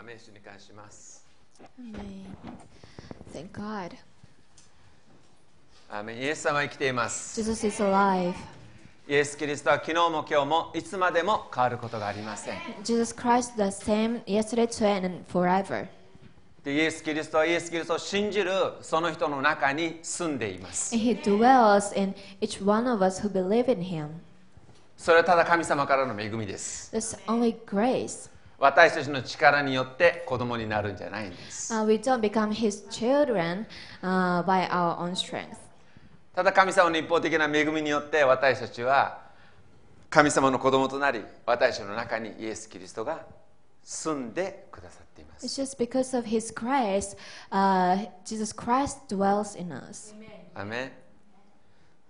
アメン主に感謝します。Thank God. アメンイエス様は生きています。Jesus is alive. イエス・キリストは昨日も今日もいつまでも変わることがありません。Jesus Christ the same yesterday, today, and forever. でイエス・キリストはイエス・キリストを信じるその人の中に住んでいます。He dwells in each one of us who believe in Him. それはただ神様からの恵みです。That's only grace. 私たちの力によって子供になるんじゃないんです。Uh, we don't become His children uh, by our own strength. ただ神様の一方的な恵みによって私たちは神様の子供となり私たちの中にイエス・キリストが住んでくださっています。It's just because of His grace, uh, Jesus Christ dwells in us. アメン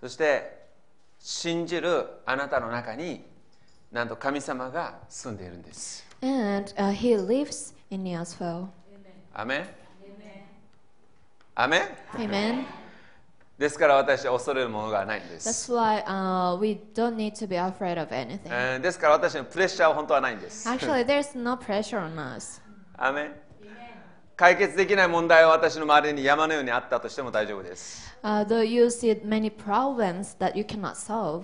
そして信じるあなたの中になんと神様が住んでいるんです。And uh, He lives in you as well. アメンアメン Amen. ですから私は恐れるものがないんです。 That's why uh, we don't need to be afraid of anything. えーですから私のプレッシャーは本当はないんです。 Actually, there's no pressure on us. アメン解決できない問題は私の周りに山のようにあったとしても大丈夫です。 Uh, though you see many problems that you cannot solve,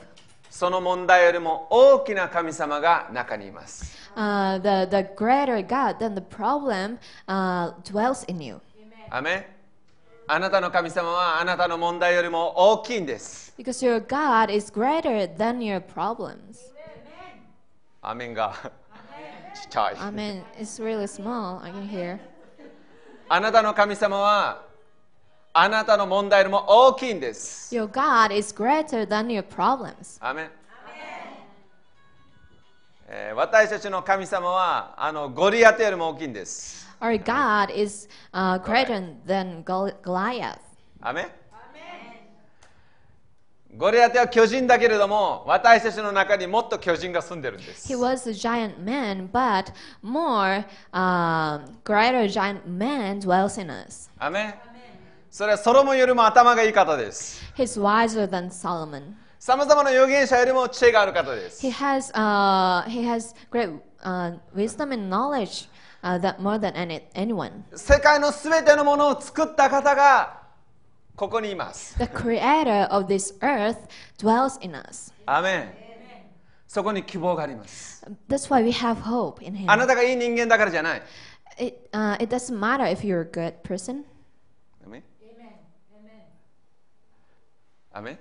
その問題よりも大きな神様が中にいます。uh, the, the greater God than the problem uh, dwells in you. アメンあなたの神様はあなたの問題よりも大きいんです。Because your God is greater than your problems. アメンがちっちゃい。I mean, it's really small, I can hear. あなたの神様はあなたの問題よりも大きいんです。Your God is greater than your problems. アメンえー私たちの神様はあのゴリアテよりも大きいんです。Our God is uh, greater than Gol- Goliath. アメンゴリアテは巨人だけれども私たちの中にもっと巨人が住んでるんです。He was a giant man, but more um, greater giant man dwells in us. アメンそれはソロモンよりも頭がいい方です。He's wiser than Solomon. さまざまな預言者よりも知恵がある方です He。has uh, he has great uh, wisdom and knowledge uh, that more than any, anyone. 世界のすべてのものを作った方がここにいます。The creator of this earth dwells in us. アメンそこに希望があります。That's why we have hope in あな him. たがいい人間だからじゃない。It, uh, it doesn't matter if you're a good person. アメンアメン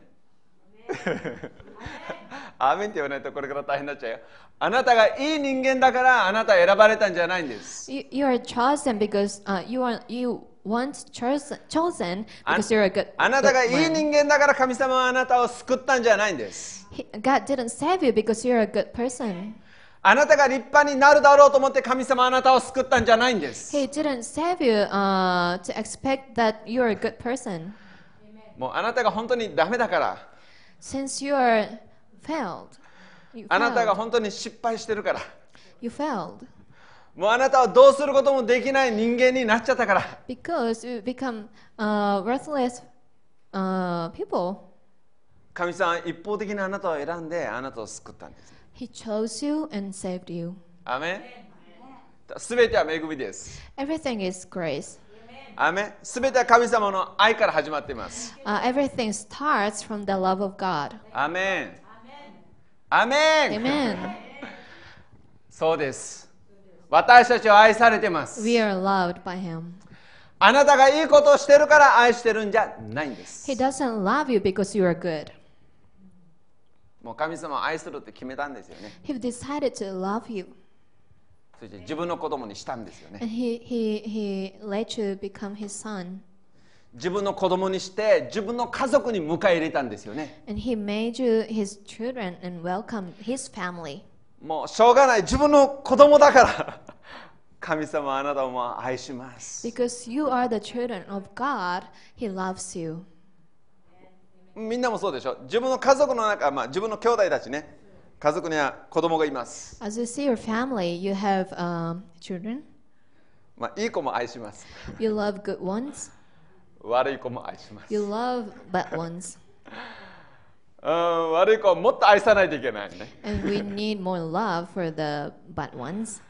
アメンって言わないとこれから大変になっちゃうよ。あなたがいい人間だからあなたは選ばれたんじゃないんです。You, you are chosen because uh, you are you once chosen because you're a good, あなたがいい.人間だから神様はあなたを救ったんじゃないんです。God didn't save you because you're a good person. あなたが立派になるだろうと思って神様はあなたを救ったんじゃないんです。He didn't save you uh, to expect that you're a good person. もうあなたが本当にダメだから、Since you are failed, you あなたが failed. 本当に失敗してるから、You failed もうあなたはどうすることもできない人間になっちゃったから、because you become uh, worthless uh, people. 神様は一方的にあなたを選んであなたを救ったんです。He chose you and saved you. アメンすべては恵みです。Everything is grace. アメンすべては神様の愛から始まっています。Uh, everything starts from the love of God. アメンアメン Amen. そうです。私たちは愛されてます。We are loved by Him. あなたがいいことをしてるから愛してるんじゃないんです。He doesn't love you because you are good. もう神様を愛するって決めたんですよね。He decided to love you. そして自分の子供にしたんですよね。And he, he, he let you become his son. 自分の子供にして自分の家族に迎え入れたんですよね。And he made you his children and welcomed his family. もうしょうがない自分の子供だから神様はあなたを愛します。Because you are the children of God, he loves you. みんなもそうでしょ自分の家族の中、まあ、自分の兄弟たちね家族には子供がいます。As you see your family, you have um, children. まあ、いい子も愛します。You love good ones. 悪い子も愛します。You love bad ones. うん悪い子はもっと愛さないといけないね。And we need more love for the bad ones.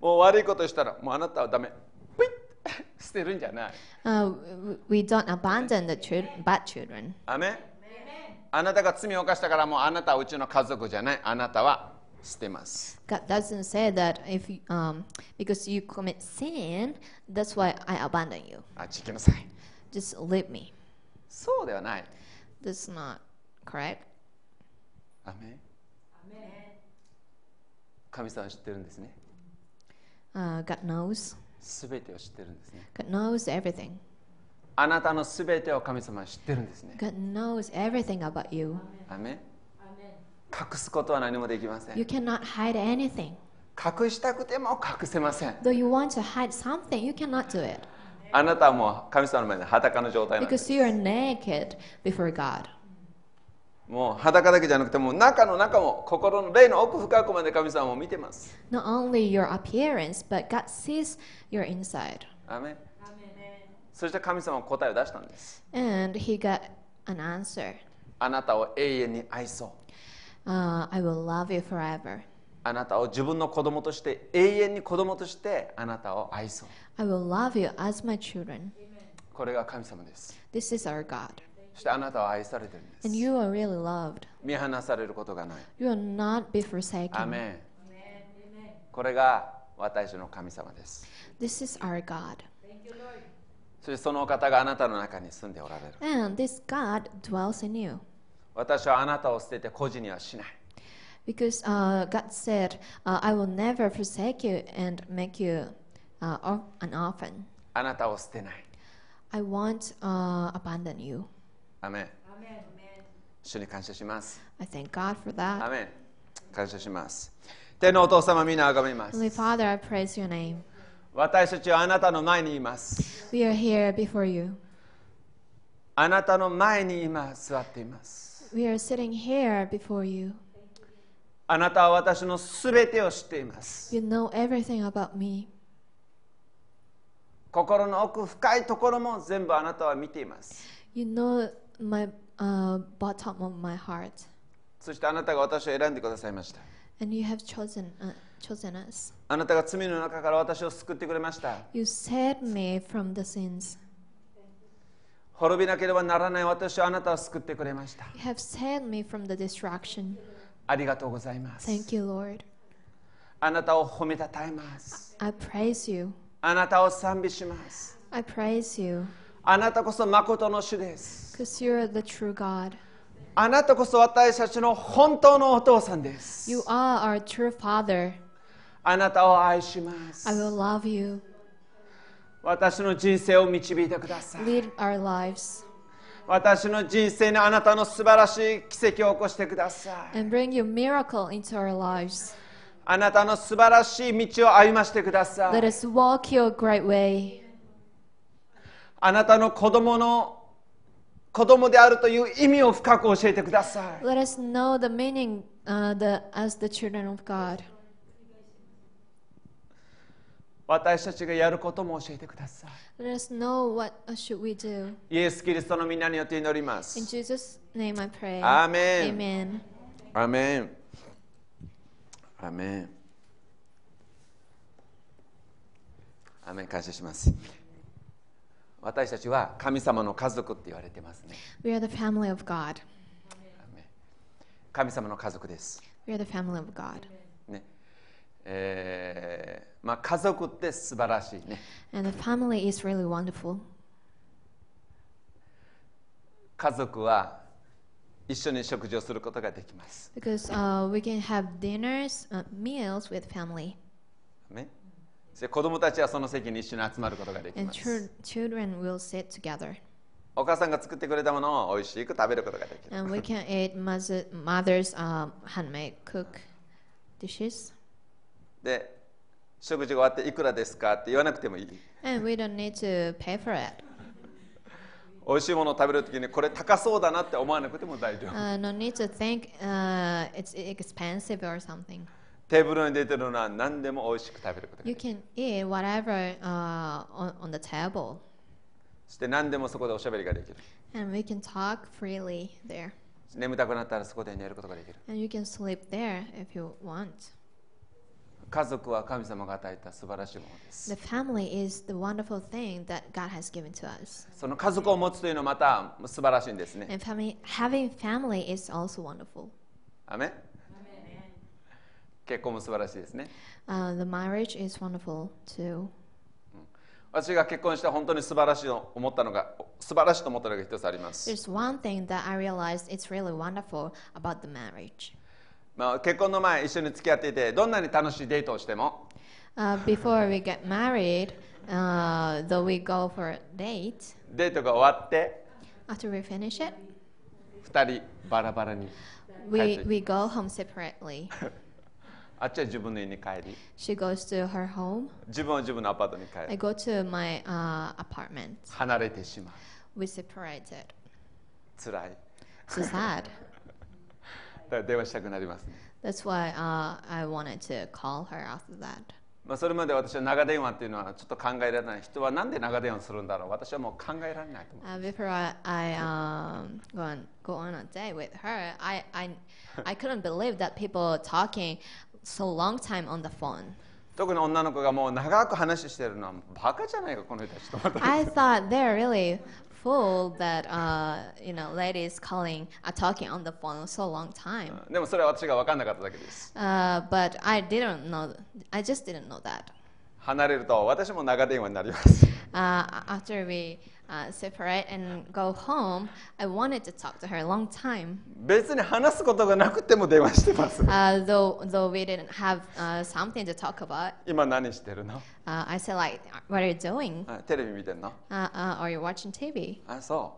もう悪いことしたらもうあなたはダメ捨てるんじゃない Uh, we don't abandon the chil- bad children. アメンあなたが罪を犯したからもうあなたはうちの家族じゃないあなたは捨てます God doesn't say that if you, um, because you commit sin, that's why I abandon you. あっち行きなさい Just leave me. そうではない That's not correct. アメン神様は知ってるんですね Uh, God knows. すべてを知ってるんですね God knows everything. あなたのすべてを神様は知ってるんですね God knows everything about you. アメン隠すことは何もできません You cannot hide anything. 隠したくても隠せません Though you want to hide something, you cannot do it あなたはもう神様の前で裸の状態なんです because you are naked before God. もう裸だけじゃなくてもう中の中も心の霊の奥深くまで神様を見てます Not only your appearance, but God sees your inside. アメンそして神様は答えを出したんです And He got an answer あなたを永遠に愛そう uh, I will love you forever. あなたを自分の子供として永遠に子供としてあなたを愛そう I will love you as my children. これが神様です This is our God. そしてあなたは愛されてるんです And you are really loved. 見放されることがない You will not be ア forsaken. メンこれが私の神様です This is our God. そしてそのお方があなたの中に住んでおられる And this God dwells in you. 私はあなたを捨てて孤児にはしない Because uh, God said, uh, I will never forsake you and make you uh, or- an orphan. あなたを捨てない I won't uh, abandon you. アメン主に感謝します I thank God for ア that. メン感謝します天のお父様みんなあがめま Holy す Father, I praise your name. 私たちはあなたの前にいます We are here before you. あなたの前に今座っています We are sitting here before you. あなたは私のすべてを知っています You know everything about me. 心の奥深いところも全部あなたは見ています You know my uh, bottom of my heart. そしてあなたが私を選んでくださいました And you have chosen, uh, chosen us. あなたが罪の中から私を救ってくれました You saved me from the sins. 滅びなければならない私をあなたは救ってくれました You have saved me from the destruction. ありがとうございます Thank you, Lord. あなたを褒めたたえます I praise you. あなたを賛美します I praise you あなたこそ誠の主です because you're the true God. あなたこそ私たちの本当のお父さんです You are our true Father. あなたを愛しま I す will love you. 私の人生を導いてください Lead our lives 私の人生にあなたの素晴らしい奇跡を起こしてください and bring your miracle into our lives. あなたの素晴らしい道を歩ましてくださ Let い us walk your great way. あなたの子供の子供であるという意味を深く教えてください Let us know the meaning uh, the, as the children of God. 私たちがやることも教えてくださ Let us know what uh, should we do. いイエス・キリストのみんなによって祈りま In す Jesus' name I pray. アーメン Amen. アメンアメンアメン感謝します私たちは神様の家族って言われてますね We are the family of God. 神様の家族です We are the family of God. ねえーまあ、家族って素晴らしいね And the family is really wonderful. 家族は一緒に食事をすることができます Because uh, we can have dinners, uh, meals with family. ね子供たちはその席に一緒に集まることができ And ます chil- children will sit together. お母さんが作ってくれたものを美味しく食べることができる And we can eat mother, mother's um, handmade cook dishes. で食事が終わっていくらですかって言わなくてもいい。And we don't need to pay 美味しいもの食べるときにこれ高そうだなって思わなくても大丈夫。Uh, テーブルに出てるのは何でも美味しく食べることができる。You can eat whatever、そして何でもそこでおしゃべりができる。眠たくなったらそこで寝ることができる。家族は神様が与えた素晴らしいものです The family is the wonderful thing that God has given to us. その家族を持つというのはまた素晴らしいんですね And family, having family is also wonderful. アメン結婚も素晴らしいですね Uh, the marriage is wonderful too. 私が結婚して本当に素晴らしいと思ったのが素晴らしいと思ったのが一つあります、There's one thing that I realized it's really wonderful about the marriage. まあ、結婚の前一緒に付き合っていてどんなに楽しいデートをしても Uh, before we get married, uh, though we go for a date, デートが終わって after we finish it, 2人バラバラに we, we go home separately. あっちは自分の家に帰り She goes to her home. 自分は自分のアパートに帰 I り go to my uh, apartment. 離れてしまう We separated. 辛い So sad. だから電話したくなりますね、That's why uh, I wanted to call her after that. まあ、それまで私は長電話っていうのはちょっと考えられない人はなんで長電話するんだろう私はもう考えられないと思う Uh, before I, I um, go, on, go on a date with her, I, I, I couldn't believe that people talking so long time on the phone. 特に女の子がもう長く話してるのはバカじゃないかこの人たちと I thought they're really fool that uh, you know ladies calling are talking on the phone so long time. でもそれは私が分かんなかっただけです Uh, but I didn't know. I just didn't know that. 離れると私も長電話になります Uh, after we uh, separate and go home, I wanted to talk to her a long time. 別に話すことがなくても電話してます Uh, though though we didn't have uh, something to talk about, 今何してるの uh, I said like, "What are you doing? あテレビ見てんの Uh, uh, are you watching TV?" あそ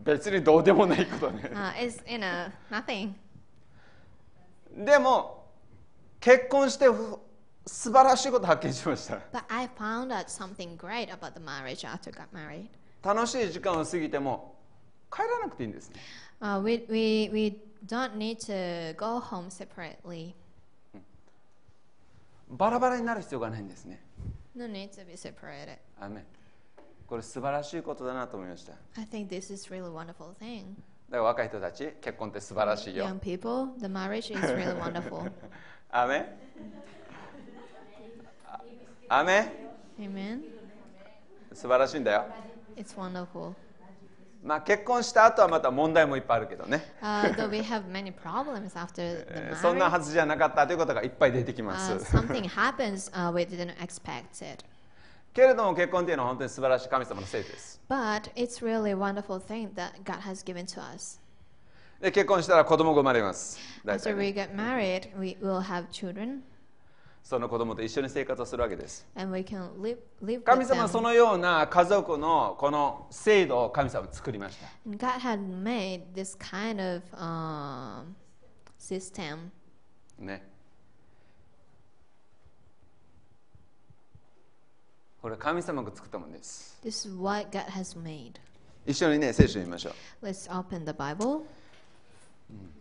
う別にどうでもないことね Uh, it's you know nothing. でも結婚してふ素晴らしいこと発見しました But I found out something great about the marriage after I got married. 楽しい時間を過ぎても帰らなくていいんですね Uh, we, we, we don't need to go home separately. バラバラになる必要がないんですね No need to be separated. アーメンこれ素晴らしいことだなと思いましただか I think this is really wonderful thing. ら若い人たち結婚って素晴らしいよ Young people, the marriage is really wonderful. アーメンアーメン Amen. 素晴らしいんだよ It's wonderful. まあ結婚した後はまた問題もいっぱいあるけどね Uh, though we have many problems after the えーそんな marriage, はずじゃなかったということがいっぱい出てきま uh, す something happens uh, we didn't expect it. けれども結婚っていうのは本当に素晴らしい神様のせいです But it's really a wonderful thing that God has given to us. で結婚したら子供が生まれます大 After we get married, we will have children その子供と一緒に生活するわけです。神様はそのような家族のこの制度を神様は作りました。ね。これは神様が作ったものです。一緒にね、聖書を見ましょう。うん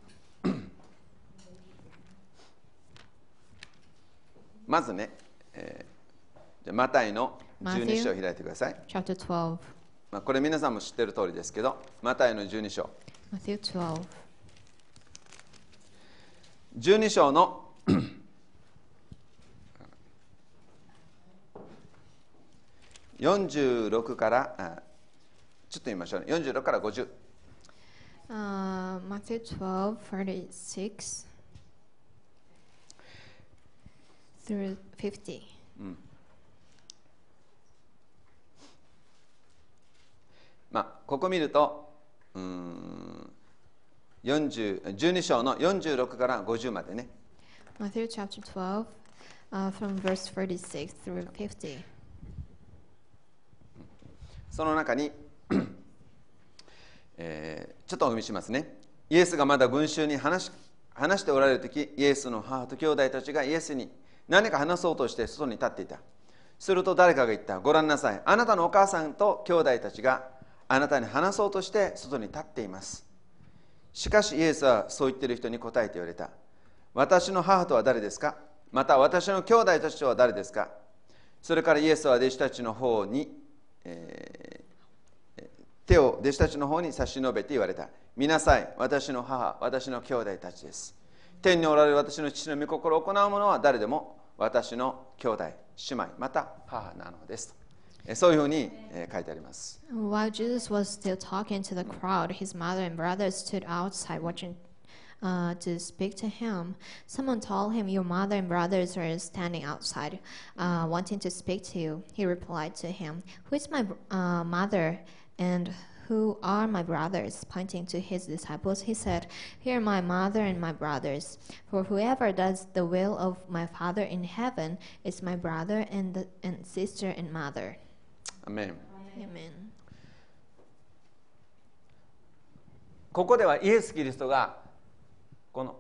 まずね、えーじゃあマタイの12章を開いてください、Chapter 12. まあ、これ皆さんも知ってる通りですけどマタイの12章。Matthew 12. 12章。の 46からあちょっと見ましょうね。46から50 Uh, Matthew 12, 36 through 50. まあここ見るとうーん40 12章の46から50までね Matthew chapter 12, uh, from verse 36 through 50. その中に、えーちょっとお読みしますね。イエスがまだ群衆に話し話しておられる時、イエスの母と兄弟たちがイエスに何か話そうとして外に立っていた。すると誰かが言った。ご覧なさい。あなたのお母さんと兄弟たちがあなたに話そうとして外に立っています。しかしイエスはそう言っている人に答えて言われた。私の母とは誰ですか？また私の兄弟たちとは誰ですか？それからイエスは弟子たちの方に、えー手を弟子たちの方に差し伸べて言われた。見なさい、私の母、私の兄弟たちです。天におられる私の父の御心を行う者は誰でも私の兄弟姉妹また母なのですえそういうふうにえー書いてあります While Jesus was still talking to the crowd, his mother and brothers stood outside watching uh, to speak to him. Someone told him, Your mother and brothers are standing outside uh, wanting to speak to you. He replied to him, Who is my br- uh, mother and who are my brothers? Pointing to his disciples, he said, Here are my mother and my brothers. For whoever does the will of my Father in heaven is my brother and, the, and sister and mother. アメン Amen. ここではイエス・キリストがこの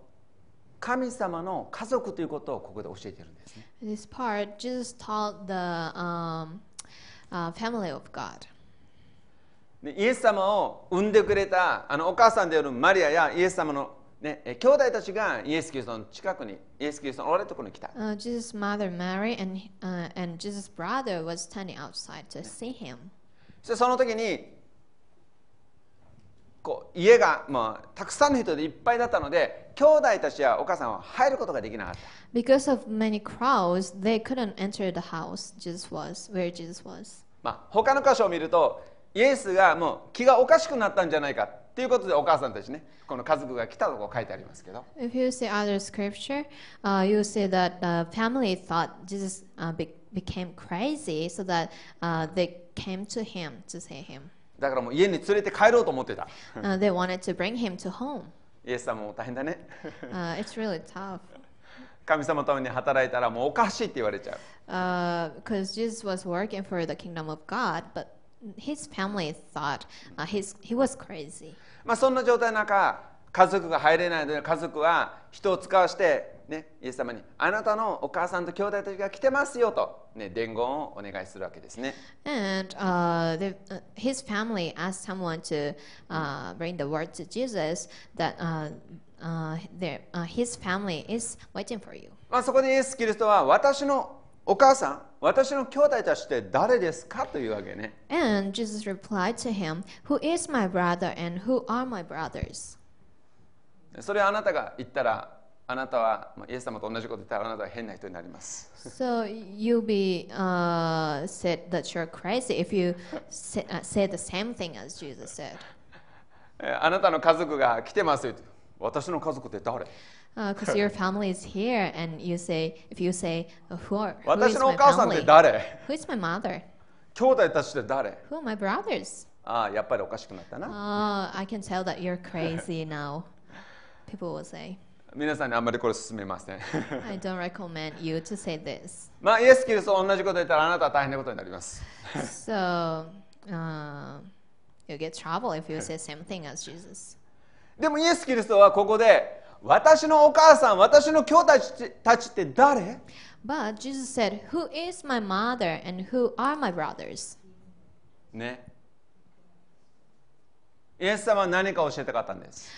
神様の家族ということをここで教えているんですね In this part, Jesus taught the um, uh, family of God. でイエス様を産んでくれたあのお母さんであるマリアやイエス様の、ね、え兄弟たちがイエス・キリストの近くにイエス・キリストのおられるところに来た Uh, Jesus' mother Mary and uh, and Jesus' brother was standing outside to see him. そしてその時にこう家が、まあ、たくさんの人でいっぱいだったので兄弟たちやお母さんは入ることができなかった Because of many crowds, they couldn't enter the house Jesus was, where Jesus was. まあ、他の箇所を見るとイエスがもう気がおかしくなったんじゃないかっていうことでお母さんたちねこの家族が来たとこ書いてありますけど If you see other scripture, uh, you see that the family thought Jesus uh, be- became crazy, so that uh, they came to him to see him. だからもう家に連れて帰ろうと思ってた Uh, they wanted to bring him to home. イエス様も大変だね Uh, it's really tough 神様のために働いたらもうおかしいって言われちゃう because Jesus was working for the kingdom of God, but his family thought uh, he's, he was crazy. まあそんな状態の中家族が入れないので家族は人を使わして、ね、イエス様にあなたのお母さんと兄弟たちが来てますよと、ね、伝言をお願いするわけですね And uh, the, uh, his family asked someone to uh, bring the word to Jesus that uh, uh, their, uh, his family is waiting for you. まあ、そこでイエス・キリストは私のお母さん私の兄弟たちって誰ですかというわけね And Jesus replied to him, Who is my brother and who are my brothers? それをあなたが言ったらあなたはまあイエス様と同じこと言ったらあなたは変な人になります So you'll be uh, said that you're crazy if you say, uh, say the same thing as Jesus said. えーあなたの家族が来てますよ私の家族って誰 Because your family is here, and you say, if you say, uh, who, are, who 私 is のお my 母さんって family? 誰 Who is my mother? 兄弟たちって誰 Who are my brothers? ああやっぱりおかしくなったな Oh, I can tell that you're crazy now. People will say. 皆さんにあんまりこれ勧めません I don't recommend you to say this. まあイエス・キリストと同じこと言ったらあなたは大変なことになります So uh, you get trouble if you say same thing as Jesus. でもイエス・キリストはここで 私のお母さん私の兄弟たちって誰 But Jesus said, Who is my mother and who are my brothers? ねイエス様は何かを教えたかったんです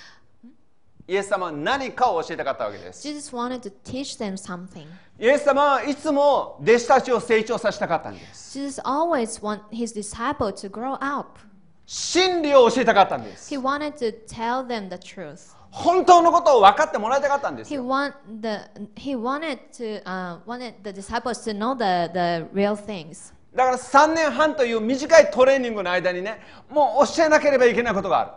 イエス様は何かを教えたかったわけです Jesus wanted to teach them something. イエス様はいつも弟子たちを成長させたかったんです Jesus always want his disciple to grow up. 真理を教えたかったんです He wanted to tell them the truth. 本当のことを分かってもらいたかったんです He よ want the he wanted to uh, wanted the disciples to know the, the real things. だから3年半という短いトレーニングの間にねもう教えなければいけないことがある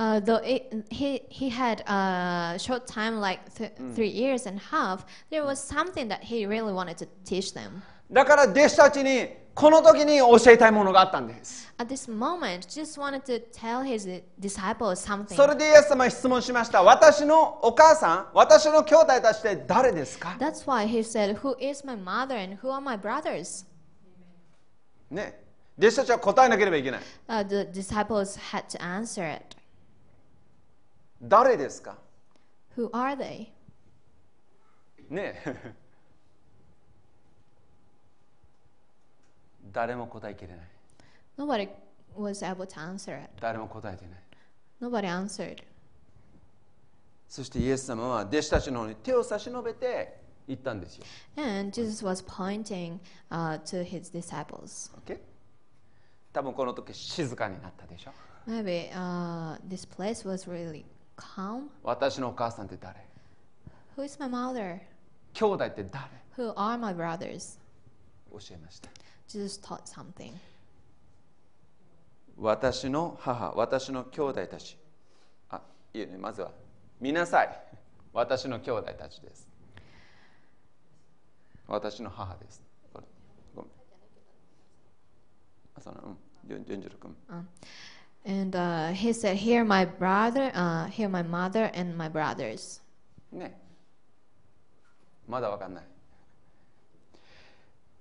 Uh, though it, he he had a short time, like th- three years and a half, there was something that he really wanted to teach them. だから弟子たちにこの時に教えたいものがあったんです At this moment, just wanted to tell his disciples something. それでイエス様は質問しました私のお母さん私の兄弟たちって誰ですか That's why he said, "Who is my mother and who are my brothers?" ね弟子たちは答えなければいけない Uh, the disciples had to answer it. 誰ですか Who are they? ね誰も答えきれない Nobody was able to answer it. 誰も答えていない Nobody answered. そしてイエス様は弟子たちの方に手を差し伸べて言ったんですよ And Jesus was pointing uh, to his disciples. OK? 多分この時静かになったでしょ Maybe uh, this place was really calm. 私のお母さんって誰 Who is my mother? 兄弟って誰 Who are my brothers? 教えました Jesus taught something. 私の母私の兄弟たちあいいねまずは見なさい私の兄弟たちです私の母ですごめんあそのうん46うん And uh, he said, Hear my brother, uh, hear my mother and my brothers. ねまだわかんない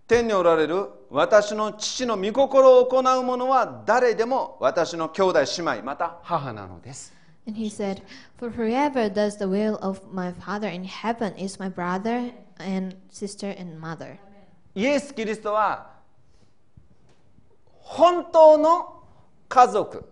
天におられる私の父の御心を行う者は誰でも私の兄弟姉妹また母なのです And he said, For whoever does the will of my Father in heaven is my brother and sister and mother. イエス・キリストは本当の家族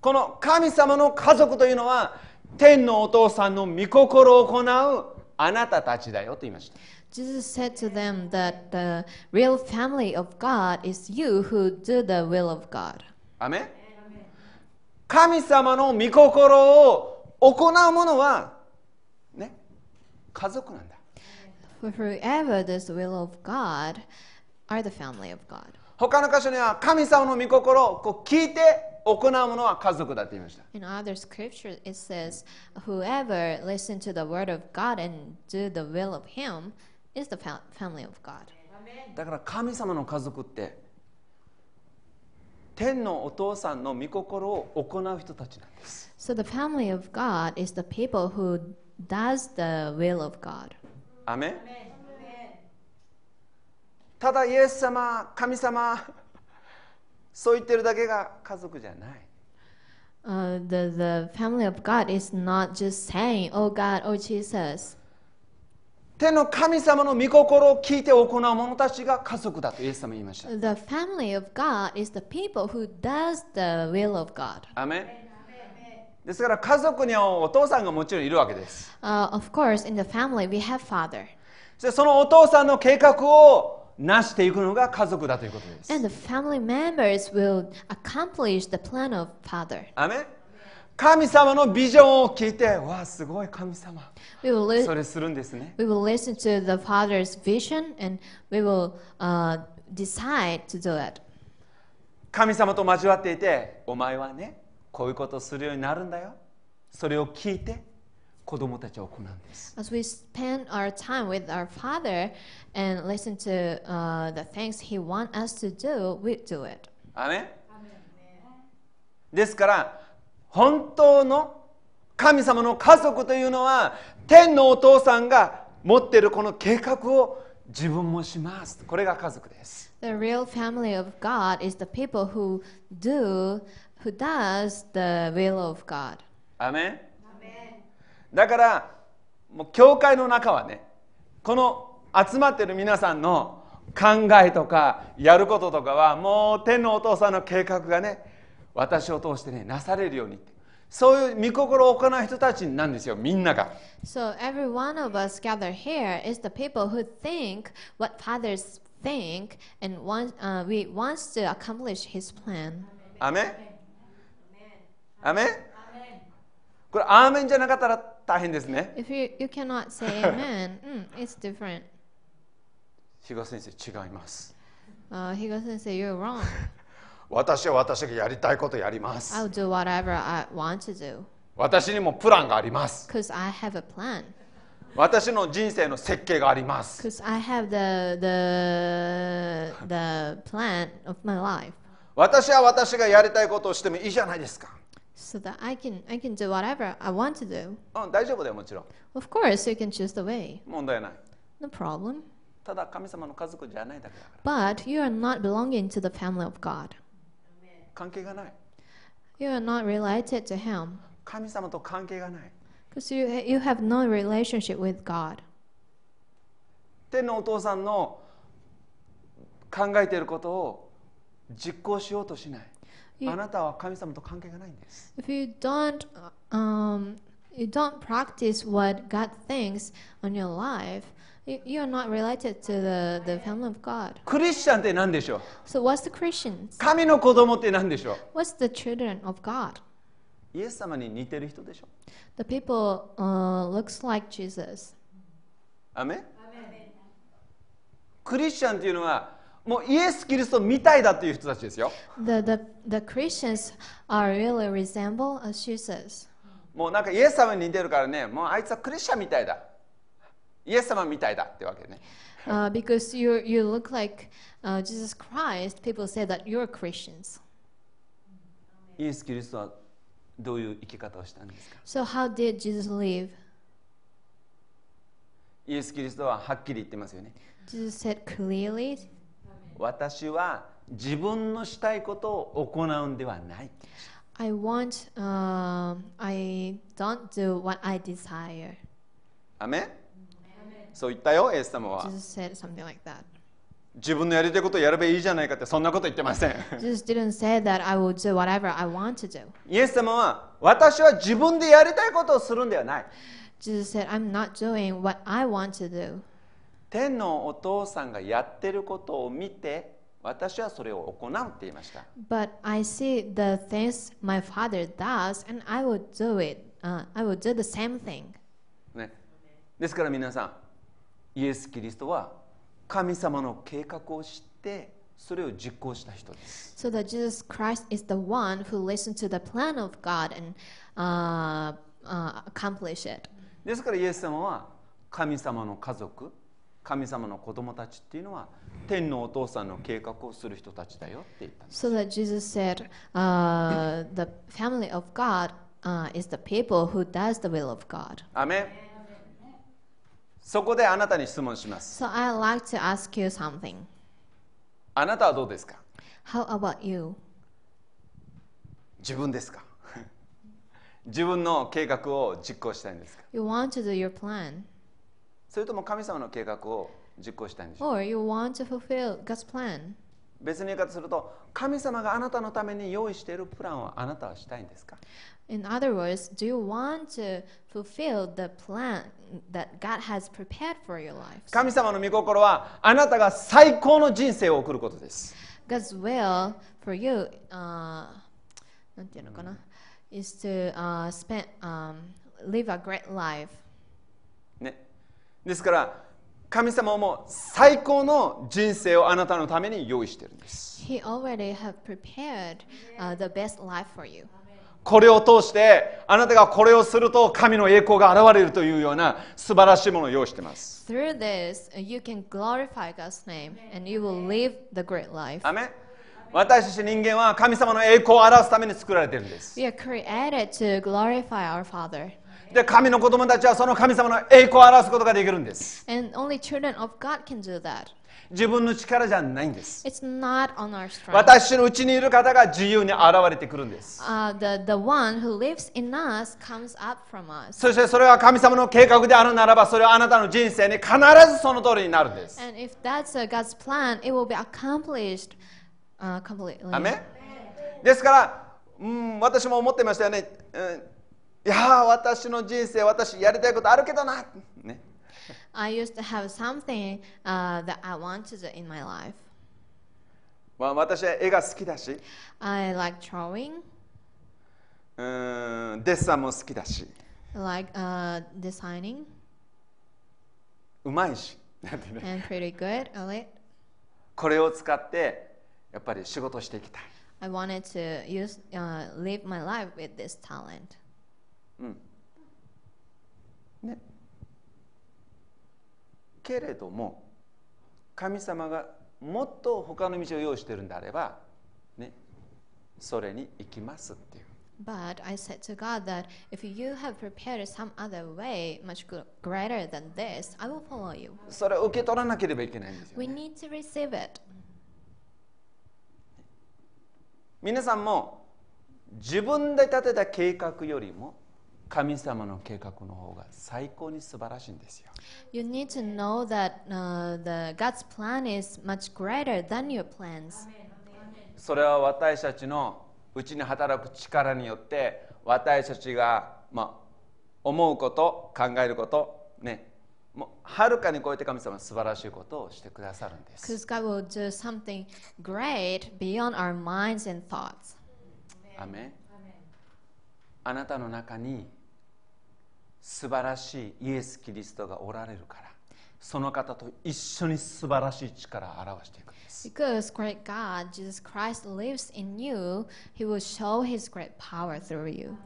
この神様の家族というのは天のお父さんの御心を行うあなたたちだよと言いました Jesus said to them that the real family of God is you who do the will of God. アメン神様の御心を行う者はね家族なんだ For whoever does the will of God are the family of God. 他の箇所には神様の御心をこう聞いて行う者は家族だと言いました In other scriptures, it says, Whoever listen to the word of God and do the will of Him is the fa- family of God. だから神様の家族って天のお父さんの御心を行う人たちなんです So the family of God is the people who does the will of God. アメンただイエス様神様そう言ってるだけが家族じゃない Uh, the, the family of God is not just saying, Oh God, oh Jesus. 天の神様の御心を聞いて行う者たちが家族だとイエス様言いました The family of God is the people who does the will of God. アメンですから家族にはお父さんがもちろんいるわけです Uh, of course, in the family, we have father. そしてそのお父さんの計画を成していくのが家族だということです And the family members will accomplish the plan of father. アメン神様のビジョンを聞いてわあすごい神様 We will, li- それするんですね we will listen to the father's vision and we will uh, decide to do it. 神様と交わっていてお前はねこういうことをするようになるんだよそれを聞いて子供たちは行うんです As we spend our time with our father and listen to uh, the things he wants us to do, we do it. アメンですから本当の神様の家族というのは天のお父さんが持っているこの計画を自分もします。これが家族です。The real family of God is the people who do, who does the will of God. アメンだからもう教会の中はねこの集まってる皆さんの考えとかやることとかはもう天のお父さんの計画がね私を通してねなされるようにそういう御心を行う人たちなんですよみんなが So every one of us gathered here is the people who think what fathers think and want, uh, we wants to accomplish his plan. アメンアメンこれアーメンじゃなかったら大変ですね If you, you cannot say amen, mm, it's different. 東先生違います Uh, he goes and say, you're wrong. 私は私がやりたいことやります I'll do whatever I want to do 私にもプランがあります because I have a plan. 私の人生の設計があります Because I have the, the, the plan of my life. 私は私がやりたいことをしてもいいじゃないですか So that I can, I can do whatever I want to do. うん大丈夫だよもちろん Of course, you can choose the way. 問題ない No problem. ただ神様の家族じゃないだけだから But you are not belonging to the family of God. 関係がない You are not related to Him. 神様と関係がない Because you, you have no relationship with God. 天のお父さんの考えていることを実行しようとしない You- あなたは神様と関係がないんです If you don't, um, you don't practice what God thinks on your life, you, you are not related to the, the family of God. クリスチャンって何でしょう So what's the Christians? 神の子供って何でしょ What's the children of God? うイエス様に似てる人でしょ The people uh, looks like Jesus. アメン クリスチャンっていうのはもうイエス・キリストみたいだっていう人たちですよ The, the, the Christians are really resemble as Jesus. もうなんかイエス様に似てるからねもうあいつはクリスチャンみたいだ イエス様みたいだってわけね。イエス・キリストはどういう生き方をしたんですか？So, how did Jesus live? イエス・キリストははっきり言ってますよね。Jesus said clearly, 私は自分のしたいことを行うんではない。I want,、uh, I don't do what I desire. アメそう言ったよイエス様は Jesus said something like that. 自分のやりたいことをやればいいじゃないかってそんなこと言ってません Jesus didn't say that I will do whatever I want to do. イエス様は私は自分でやりたいことをするんではない Jesus said, I'm not doing what I want to do. 天のお父さんがやってることを見て私はそれを行うって言いました But I see the things my father does, and I will do it. Uh, I will do the same thing. ね、ですから皆さんイエス・キリストは神様の計画を知ってそれを実行した人です So that Jesus Christ is the one who listened to the plan of God and uh, uh, accomplish it. ですからイエス様は神様の家族神様の子供たちっていうのは天のお父さんの計画をする人たちだよって言ったんです So that Jesus said, uh, the family of God uh, is the people who does the will of God. アメンそこであなたに質問します。So I'd like to ask you something. あなたはどうですか？How about you? 自分ですか？自分の計画を実行したいんですか？You want to do your plan, それとも神様の計画を実行したいんでしょう or you want to fulfill God's plan? 別に言い方すると神様があなたのために用意しているプランをあなたはしたいんですか？In other words, do you want to fulfill the plan that God has prepared for your life? 神様の御心はあなたが最高の人生を送ることです God's will for you, uh, なんていうのかな is to uh, spend, um, live a great life. ねですから神様はもう最高の人生をあなたのために用意しているんです He already have prepared uh, the best life for you. これを通してあなたがこれをすると神の栄光が現れるというような素晴らしいものを用意しています Through this, uh, you can glorify God's name and you will live the great life. アメン私たち人間は神様の栄光を表すために作られているんです We are created to glorify our Father. で神の子供たちはその神様の栄光を表すことができるんです And only children of God can do that. 自分の力じゃないんです。It's not on our strength. 私のうちにいる方が自由に現れてくるんです。Uh, the, the one who lives in us comes up from us. そしてそれは神様の計画であるならばそれはあなたの人生に必ずその通りになるんです。And if that's uh, God's plan, it will be accomplished uh, completely. アメンですから、うん、私も思ってましたよね、うんいやー私の人生私やりたいことあるけどな、ね、I used to have something uh, that I want to do in my life. まあ、私は絵が好きだし I like drawing, うんデッサンも好きだし I like uh, designing, うまいしなんてね and pretty good at it. これを使ってやっぱり仕事していきたい I wanted to use uh, live my life with this talent. ね けれども神様がもっと他の道を用意してるんであればねそれに行きますっていう But I said to God that if you have prepared some other way much gr- greater than this, I will follow you. それを受け取らなければいけないんですよ、We ね、need to receive it. 皆さんも自分で立てた計画よりも神様の計画の方が最高に素晴らしいんですよ You need to know that uh, the God's plan is much greater than your plans. それは私たちのうちに働く力によって私たちが、まあ、思うこと考えることねもうはるかに超えて神様は素晴らしいことをしてくださるんです Because God will do something great beyond our minds and thoughts. アメンあなたの中に素晴らしいイエス・キリストがおられるからその方と一緒に素晴らしい力を表していくんです Because great God, Jesus Christ, lives in you, He will show His great power through you.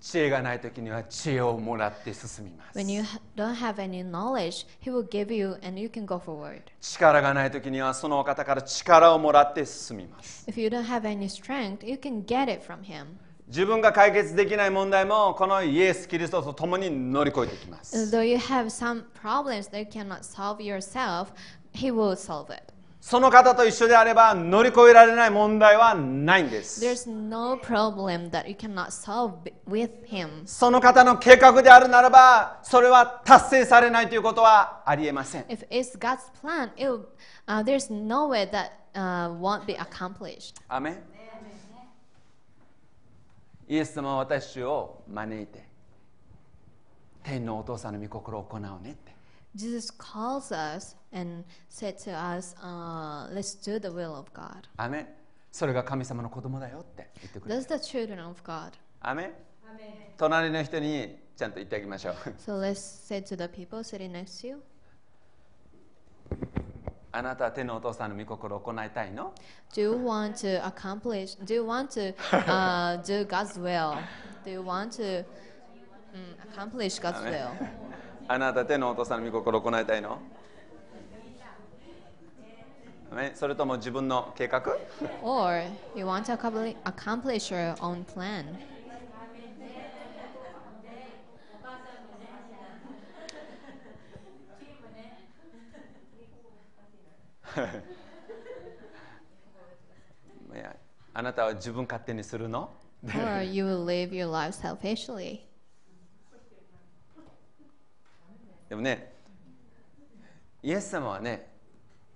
知恵がない時には知恵をもらって進みます When you don't have any knowledge, He will give you and you can go forward. 力がない時にはそのお方から力をもらって進みます If you don't have any strength, you can get it from Him. 自分が解決できない問題もこのイエス・キリストと共に乗り越えていきます Though you have some problems that you cannot solve yourself, He will solve it. その方と一緒であれば乗り越えられない問題はないんです There's no problem that you cannot solve with Him. その方の計画であるならばそれは達成されないということはありえません If it's God's plan, it uh, there's no way that uh, won't be accomplished. アメンイエス様は私を招いて天のお父さんの御心を行うねって Jesus calls us and said to us, uh, let's do the will of God. アメンそれが神様の子供だよって言ってくれ That's て the children of God. アメン隣の人にちゃんと言ってあげましょう So let's say to the people sitting next to you, あなたは天のお父さんの御心を行いたいの do you want to accomplish, do you want to uh, do God's will? Do you want to mm, accomplish God's will? あなたは天のお父さんの御心を行いたいのそれとも自分の計画 Or you want to accomplish your own plan? あなたは自分勝手にするの？Or you will live your life selfishly? でもねイエス様はね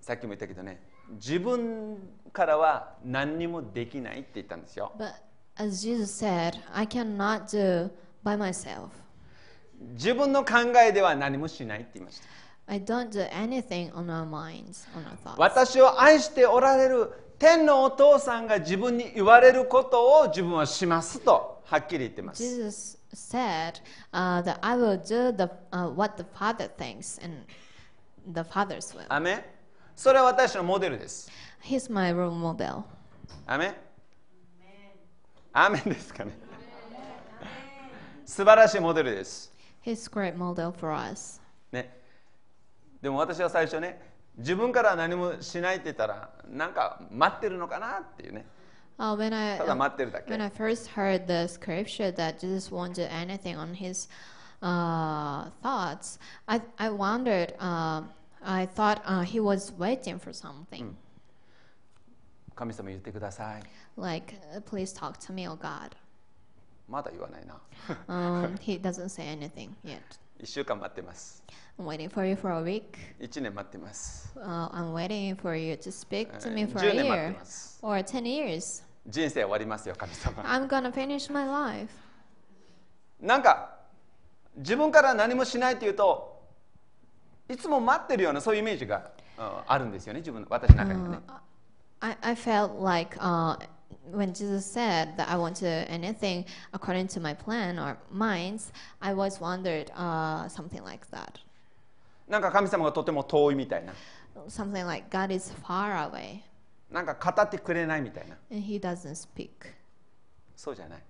さっきも言ったけどね自分からは何にもできないって言ったんですよ But as Jesus said, I cannot do by myself. 自分の考えでは何もしないって言いました I don't do anything on our minds, on our thoughts. 私を愛しておられる天のお父さんが自分に言われることを自分はしますとはっきり言ってます Jesus said uh, that I will do the, uh, what the Father thinks and the Father's will. アメンそれは私のモデルです He's my role model. アメンアメンですかね素晴らしいモデルです He's great model for us. ね、 でも私は最初ね自分から何もしないって言ったらなんか待ってるのかなっていうね Uh, when I ただ待ってるだけ when I first heard the scripture that Jesus won't do anything on his uh, thoughts, I I wondered. Uh, I thought uh, he was waiting for something, 神様言ってください like uh, "Please talk to me, oh God." まだ言わないな Um, he doesn't say anything yet. 1週間待ってます I'm waiting for you for a week. 1年待ってます Uh, I'm waiting for you to speak to え me ー for a 10年待って year or 10 years. 人生終わりますよ神様 I'm gonna finish my life. なんか自分から何もしないっていうといつも待ってるようなそういうイメージが、うんあるんですよね自分私の中にはね Uh, I, I felt like uh, when Jesus said that I want to anything according to my plan or minds, I was wondered uh, something like that. なんか神様がとても遠いみたいな Something like God is far away なんか語ってくれないみたいな and He doesn't speak. そうじゃない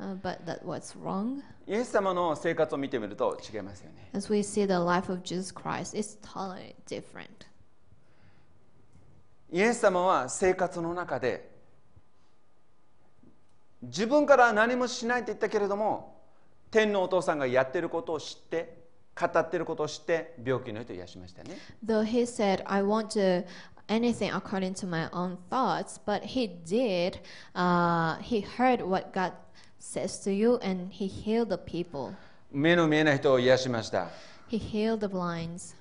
Uh, but that was wrong. イエス様の生活を見てみると違いますよね As we see the life of Jesus Christ, it's totally different. イエス様は生活の中で 自分から何もしないって言ったけれども天のお父さんがやってることを知って語ってることを知って病気の人を癒しましたね Though he said, I want to anything according to my own thoughts, but he did, uh, he heard what God says to you and he healed the people. 目の見えない人を癒しました He healed the blinds.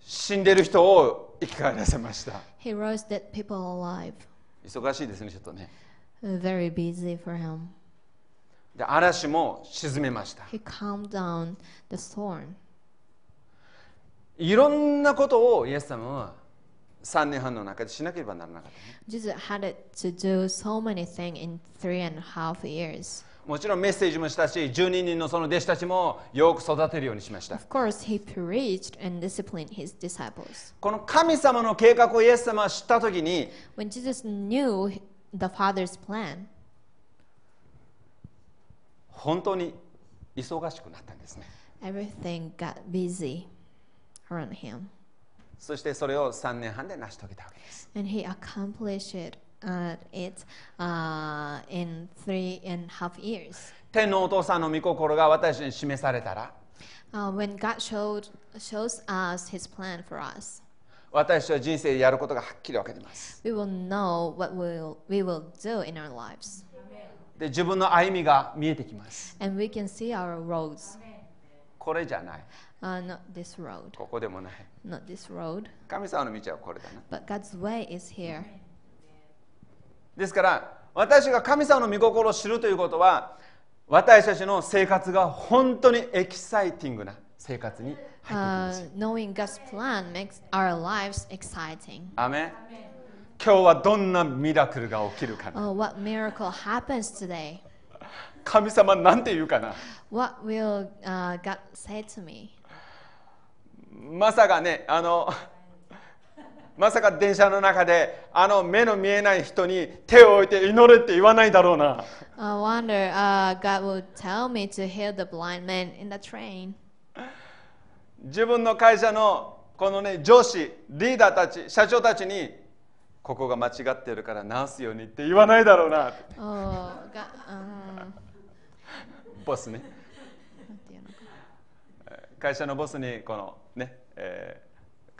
死んでる人を生き返らせました He rose dead people alive. 忙しいですねちょっとね Very busy for him. で嵐も沈めました He calmed down the storm. いろんなことをイエス様は3年半の中でしなければならなかったね Jesus had to do so many things in three and a half years. もちろんメッセージもしたし、12人のその弟子たちもよく育てるようにしました。この神様の計画をイエス様知ったときに、本当に忙しくなったんですね。そしてそれを3年半で成し遂げたわけです。Uh, it uh, in three and a half years. 天のお父さんの御心が私に示されたら Uh, when God showed, shows us his plan for us, 私は人生でやることがはっきり分かります we will know what we'll, we will do in our lives. で自分の歩みが見えてきます And we can see our roads. これじゃない Uh, not this road, ここでもない not this road, 神様の道はこれだな but God's way is here. ですから私が神様の御心を知るということは私たちの生活が本当にエキサイティングな生活に入っていきま Uh, す。knowing God's plan makes our lives exciting. アメン今日はどんなミラクルが起きるかな？Oh, what miracle happens today? 神様なんて言うかな？What will uh, God say to me? まさかねあのまさか電車の中であの目の見えない人に手を置いて祈れって言わないだろうな。I wonder uh, God will tell me to heal the blind man in the train. 自分の会社のこのね上司リーダーたち社長たちにここが間違ってるから直すようにって言わないだろうな。Oh, God, um, ボスね。会社のボスにこのね、えー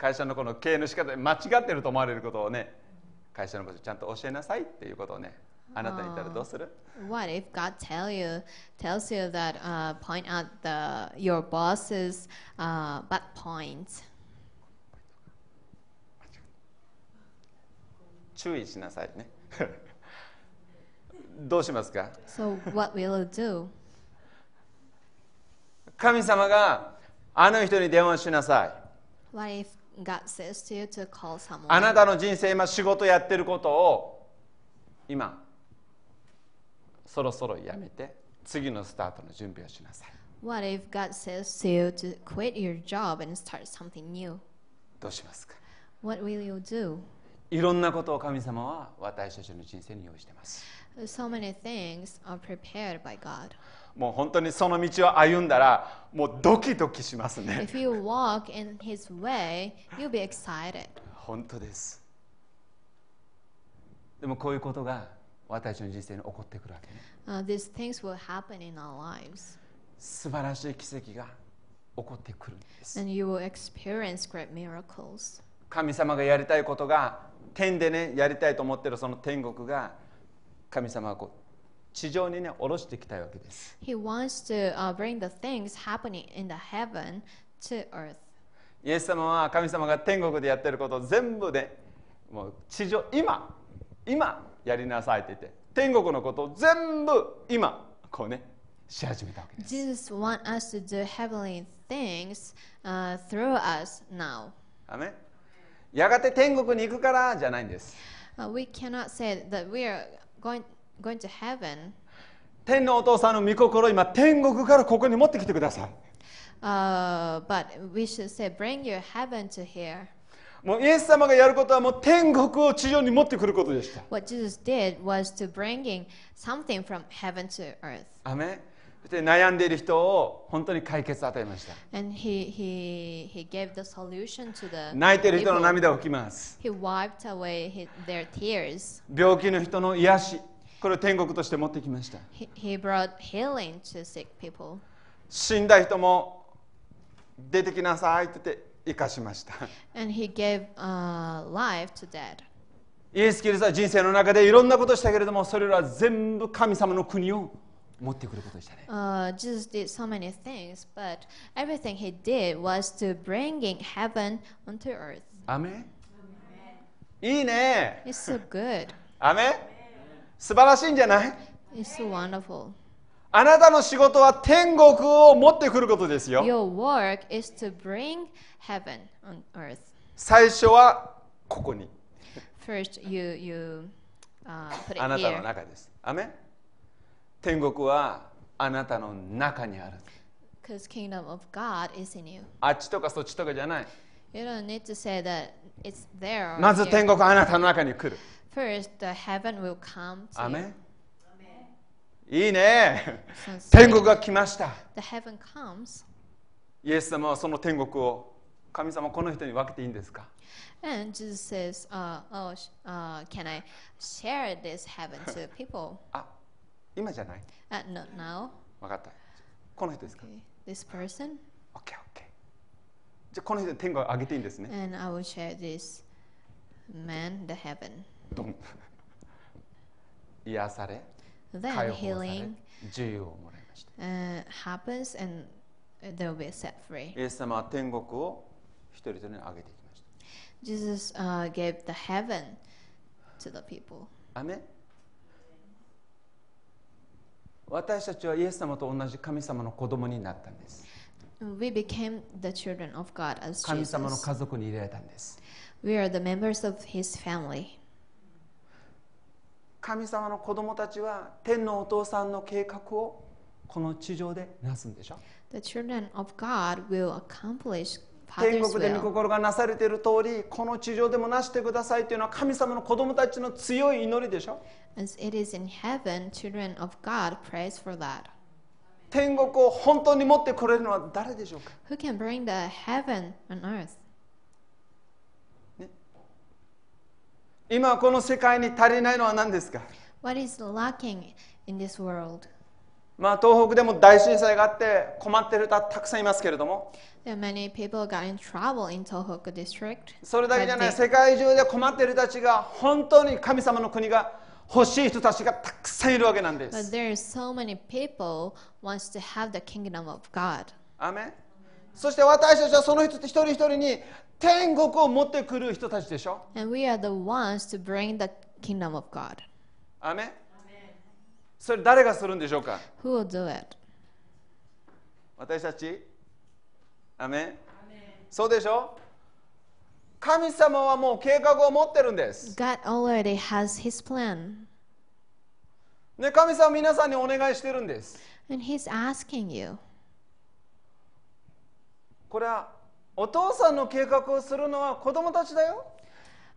会社のこの経営の仕方で間違ってると思われることをね会社のボスにちゃんと教えなさいっていうことをねあなたに言ったらどうする？What if God tell you tells you that uh, point out the your boss's uh, bad points? 注意しなさいね どうしますか？So what will you do? 神様があの人に電話しなさい What if あなたの人生今仕事やってることを今そろそろやめて次のスタートの準備をしなさい What if God says to you to quit your job and start something new? どうしますか What will you do? いろんなことを神様は私たちの人生に用意しています So many things are prepared by God. もう本当にその道を歩んだらもうドキドキしますね。If you walk in His way, you'll be excited. 本当です。でもこういうことが私たちの人生に起こってくるわけね。Uh, these things will happen in our lives, 素晴らしい奇跡が起こってくるんです。And you will experience great miracles. 神様がやりたいことが天でねやりたいと思ってるその天国が神様はこう地上にね下ろしてきたいわけです He wants to uh, bring the things happening in the heaven to earth. イエス様は神様が天国でやってることを全部でもう地上今今やりなさいって言って天国のことを全部今こうねし始めたわけです Jesus wants us to do heavenly things uh, through us now. アメンやがて天国に行くからじゃないんです Uh, we cannot say that we are going 天のお父さんの御心を今天国からここに持ってきてください。もうイエス様がやることはもう天国を地上に持ってくることでした。What 悩んでいる人を本当に解決を与えました。泣いている人の涙を拭きます。病気の人の癒し。これを天国として持ってきました He, brought healing to sick people. 死んだ人も出てきなさいって言って生かしました And he gave uh, life to dead. イエス・キリストは人生の中でいろんなことをしたけれどもそれらは全部神様の国を持ってくることでしたね Uh, Jesus did so many things, but everything he did was to bringing heaven onto earth. アメンいいね It's so good. アメン素晴らしいんじゃない It's wonderful. あなたの仕事は天国を持ってくることですよ Your work is to bring heaven on earth. 最初はここに First, you you uh, put あ it なたの here. 中ですアメン天国はあなたの中にある Because kingdom of God is in you. あっちとかそっちとかじゃない You don't need to say that it's there. まず here. 天国はあなたの中に来る First, the heaven will come to アメ you. ンいいね So 天国が来ました the heaven comes, イエス様はその天国を神様この人に分けていいんですか and Jesus says, uh, "Oh, sh- uh, can I share this heaven to people?" あ今じゃない Uh, not now. 分かったこの人ですか Okay. This person, ?OKOK じゃあこの人に天国をあげていいんですね and I will share this man the heaven. ドン癒され Then healing 自由をもらいました uh, happens, and they will be set free. イエス様は天国を一人一人にあげていきました Jesus uh, gave the heaven to the people. アメン私たちはイエス様と同じ神様の子供になったんです We became the children of God as 神様の Jesus. 家族に入れられたんです We are the members of His family. 神様の子供たちは天のお父さんの計画をこの地上でなすんでしょ？天国での心がなされている通りこの地上でもなしてくださいというのは神様の子供たちの強い祈りでしょ？As it is in heaven, children of God prays for that. 天国を本当に持ってくれるのは誰でしょうか？Who can bring the heaven on earth? 今この世界に足りないのは何ですか What is lacking in this world? まあ東北でも大震災があって困っている人はたくさんいますけれども There are many people got in trouble in Tohoku district. それだけじゃない But they- 世界中で困っている人たちが本当に神様の国が欲しい人たちがたくさんいるわけなんで But す。there are so many people wants to have the kingdom of God. アメンそして私たちはその人一人一人に天国を持ってくる人たちでしょ？And we are the ones to bring the kingdom of God. アメンそれ誰がするんでしょうか？Who will do it? 私たち？アメンそうでしょ？神様はもう計画を持ってるんです。God already has his plan. ね、神様は皆さんにお願いしてるんです。And he's asking you. これはお父さんの計画をするのは子供たちだよ。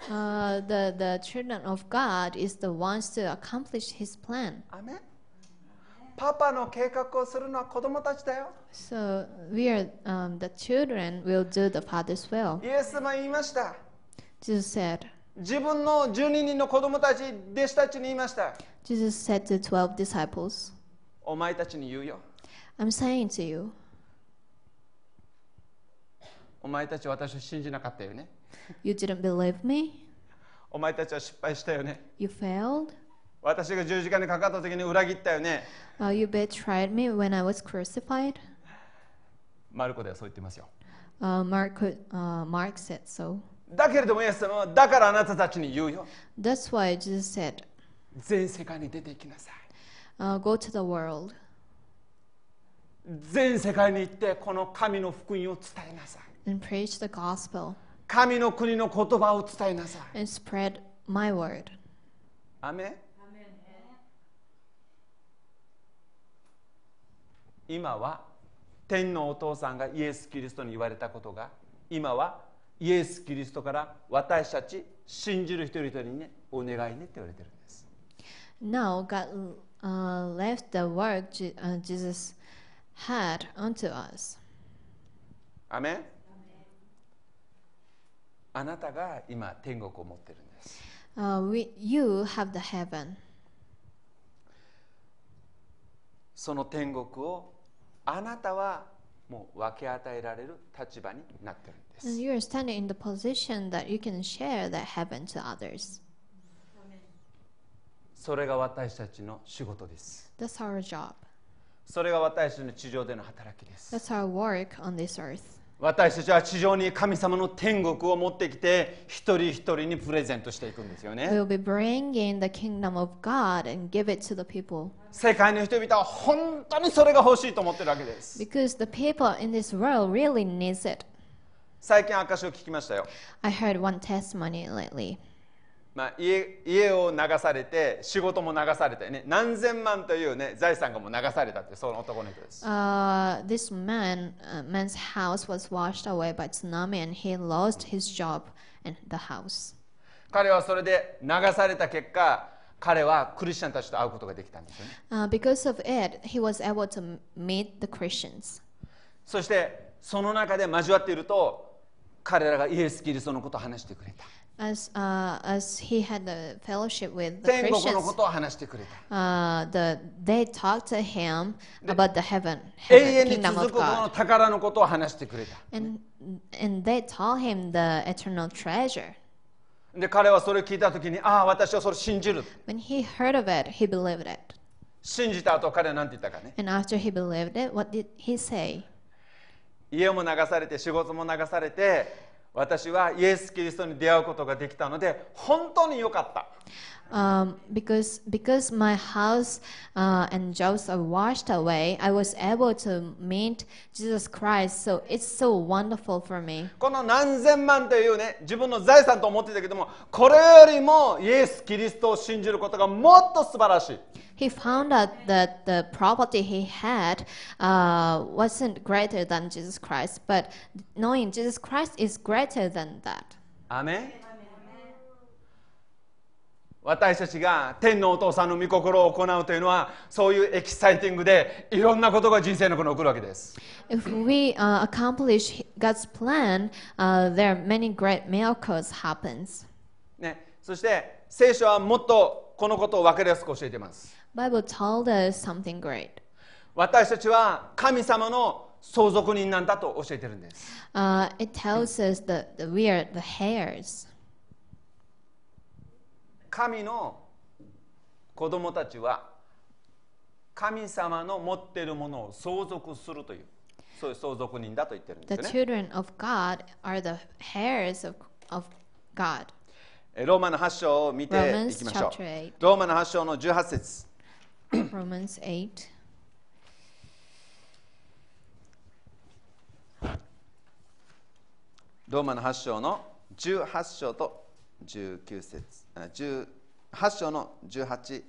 Uh, the, the children of God is the ones to accomplish his plan. アメンパパの計画をするのは子供たちだよ。So we are um, the children will do the father's will. イエス様言いました。Jesus said. 自分の12人の子供たち、弟子たちに言いました。Jesus said to 12 disciples, お前たちに言うよ。I'm saying to you, お前たち私を信じなかったよね。You didn't believe me? お前たちは失敗したよね。You failed? 私が十字架にかかった時に裏切ったよね。Uh, 子ではそう言ってますよ。だけれども、イエス様だからあなたたちに言うよ。全世界に出て行きなさい。全世界に行ってこの神の福音を伝えなさい。And preach the gospel 神の国の言葉を伝えなさい。and spread my word. アメン今は天のお父さんがイエス・キリストに言われたことが今はイエス・キリストから私たち信じる一人一人にねお願いねって言われてるんです。Now God uh, left the word Je- uh, Jesus had unto us. アメンあなたが今天国を持ってるんです。Uh, we, you have the heaven. その天国をあなたはもう分け与えられる立場になってるんで And す。you are standing in the position that you can share that heaven to others. それが私たちの仕事です。That's our job. それが私たちの地上での働きです。That's our work on this earth. 私たちは地上に神様の天国を持ってきて一人一人にプレゼントしていくんですよね。We'll be bringing the kingdom of God and give it to the people 世界の人々は本当にそれが欲しいと思ってるわけです。because the people in this world really needs it. 最近証を聞きましたよ。I heard one testimony lately. まあ、家家を流されて仕事も流されてね何千万という、ね、財産がもう流されたってその男の人です。Uh, this man, uh, man's house was washed away by tsunami, and he lost his job and the house. 彼はそれで流された結果彼はクリスチャンたちと会うことができたんですよね。Uh, because of it, he was able to meet the Christians. そしてその中で交わっていると彼らがイエス・キリストのことを話してくれた。As uh, as he had the fellowship with the 天国のことを話してくれた。uh, the they talked to him about the heaven, 永 heaven 遠に kingdom 続 of くこの God, 宝のことを話してくれた。and and they told him the eternal treasure. で彼はそれを聞いた時にああ私はそれ信じる。When he heard of it, he believed it. 信じた後彼は何て言ったかね。And after he believed it, what did he say? 家も流されて仕事も流されて私はイエス・キリストに出会うことができたので本当に良かった。Um, because because my house uh, and jobs are washed away, I was able to meet Jesus Christ. So it's so wonderful for me. この何千万というね自分の財産と思ってたけどもこれよりもイエス・キリストを信じることがもっと素晴らしい He found out that the property he had uh, wasn't greater than Jesus Christ, but knowing Jesus Christ is greater than that. アメン 私たちが天のお父さんの御心を行うというのはそういうエキサイティングでいろんなことが人生の中に起こるわけです If we uh, accomplish God's plan, uh, there are many great miracles happens. ねそして聖書はもっとこのことを分かりやすく教えています Bible told us something great. 私たちは神様の相続人なんだと教えてるんです Uh, it tells us that, that we are the heirs. 神の子供たちは神様の持っているものを相続するというそういう相続人だと言ってるんで The すよね children of God are the heirs of, of God. えローマの8章を見ていきましょう chapter 8. ローマの8章の18節 Romans 8. ローマの8章の18章と19節あ18章の18、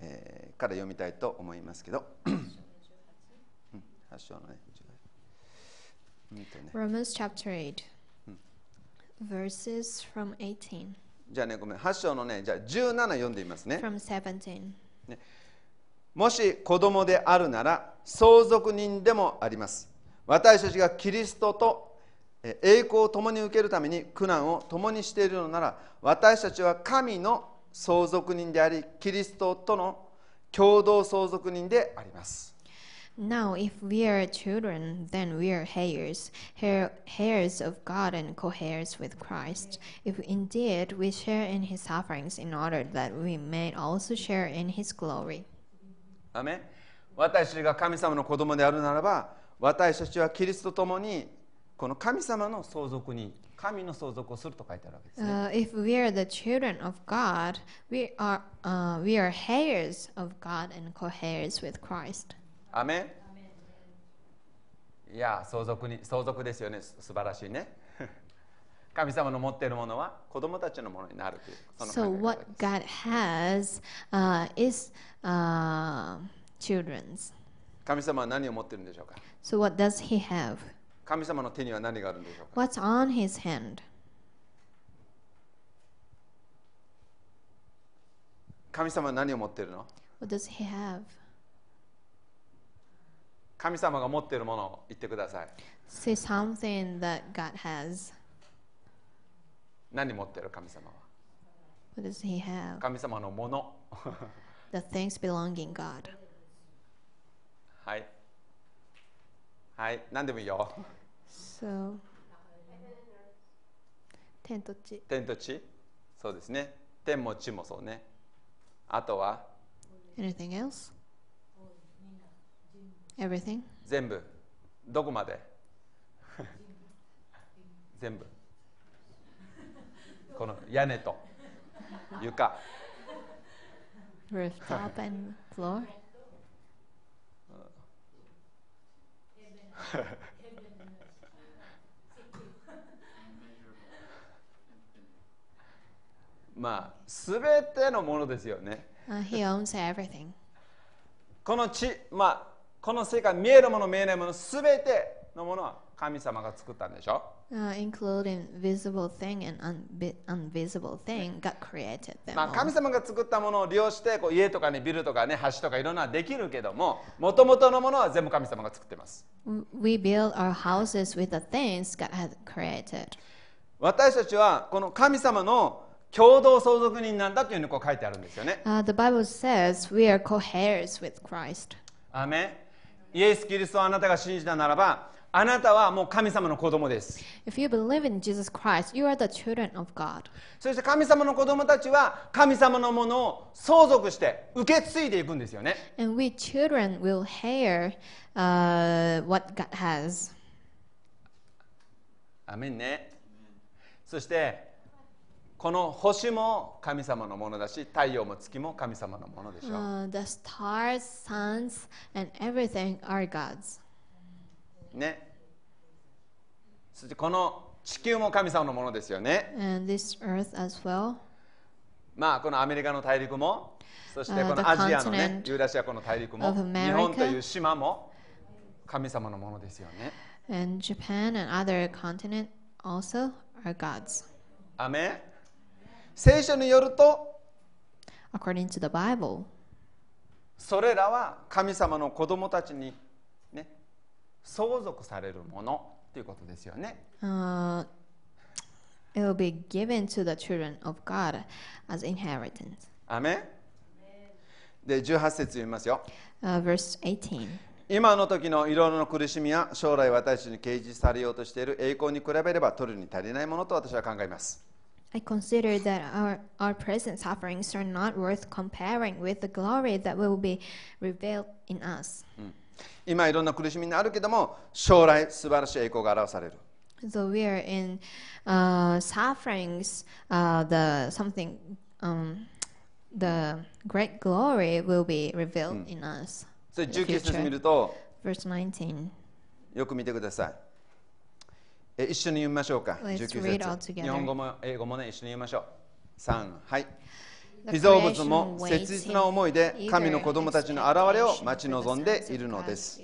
えーから読みたいと思いますけど、うん8章のね18うんとね。Romans chapter 8. Verses from 18. じゃあねごめん。8章のねじゃあ17読んでみますね。From 17. もし子供であるなら相続人でもあります。私たちがキリストとえ栄光を共に受けるために苦難を共にしているのなら私たちは神の相続人でありキリストとの共同相続人であります Now, if we are children, then we are heirs, heir- heirs of God and co heirs with Christ. If indeed we share in his sufferings, in order that we may also share in his glory. アメン私が神様の子供であるならば私たちはキリストと共にこの神様の相続人神の相続をすると書いてあるわけですね Uh, if we are the children of God, we are, uh, we are heirs of God and co heirs with Christ. アメンいや相続に相続ですよねす素晴らしいね神様の持っているものは子供たちのものになるという So, what です God has uh, is uh, children's. 神様は何を持っているんでしょうか So, what does he have? 神様の手には何があるんでしょうか What's on his hand? 神様は何を持っているの What does he have? 神様が持っているものを言ってください Say something that God has. 何持っている神様は What does he have? 神様のもの The things belonging God. はいはい何でもいいよ。So, 天と地。天と地？そうですね。天も地もそうね。あとは？Anything else? Everything? 全部。どこまで？全部。この屋根と床。Rooftop and floor? まあ全てのものですよね Uh, he owns everything. この地まあこの世界見えるもの見えないもの全てのものは神様が作ったんでしょ Uh, including visible thing and invisible thing, God created them まあ.神様が作ったものを利用してこう家とかねビルとかね橋とかいろんなのできるけどももともとのものは全部神様が作ってます We build our houses with the things God had created. 私たちはこの神様の共同相続人なんだというふうにこう書いてあるんですよね Uh, the Bible says we are co-heirs with Christ. アーメンイエス・キリストをあなたが信じたならばあなたはもう神様の子供です。そして神様の子供たちは神様のものを相続して受け継いでいくんですよね。Hear, ね。そしてこの星も神様のものだし、太陽も月も神様のものでしょう。ね、そしてこの地球も神様のものですよね。And this earth as well. まあこのアメリカの大陸も、そしてこのアジアのね、ユーラシアこの大陸も、日本という島も神様のものですよね。And Japan and other continent also are God's. アメ聖書によると、それらは神様の子供たちに相続されるものということですよね uh, it will be given to the children of God as inheritance. アメンで18節読みますよ Uh, verse 18. 今の時のいろいろな苦しみや将来私に掲示されようとしている栄光に比べれば取るに足りないものと私は考えます。I consider that our, our present sufferings are not worth comparing with the glory that will be revealed in us. 今いろんな苦しみにあるけども将来素晴らしい栄光が表される。So we are in uh, sufferings, uh, the something, um, the great glory will be revealed in us. それ in the 19節 future. 見ると Verse 19. よく見てください。え一緒に読みましょうか。Let's 19 read all 節.日本語も英語もね一緒に読みましょう。3はい。非造物も切実な思いで神の子供たちの現れを待ち望んでいるのです。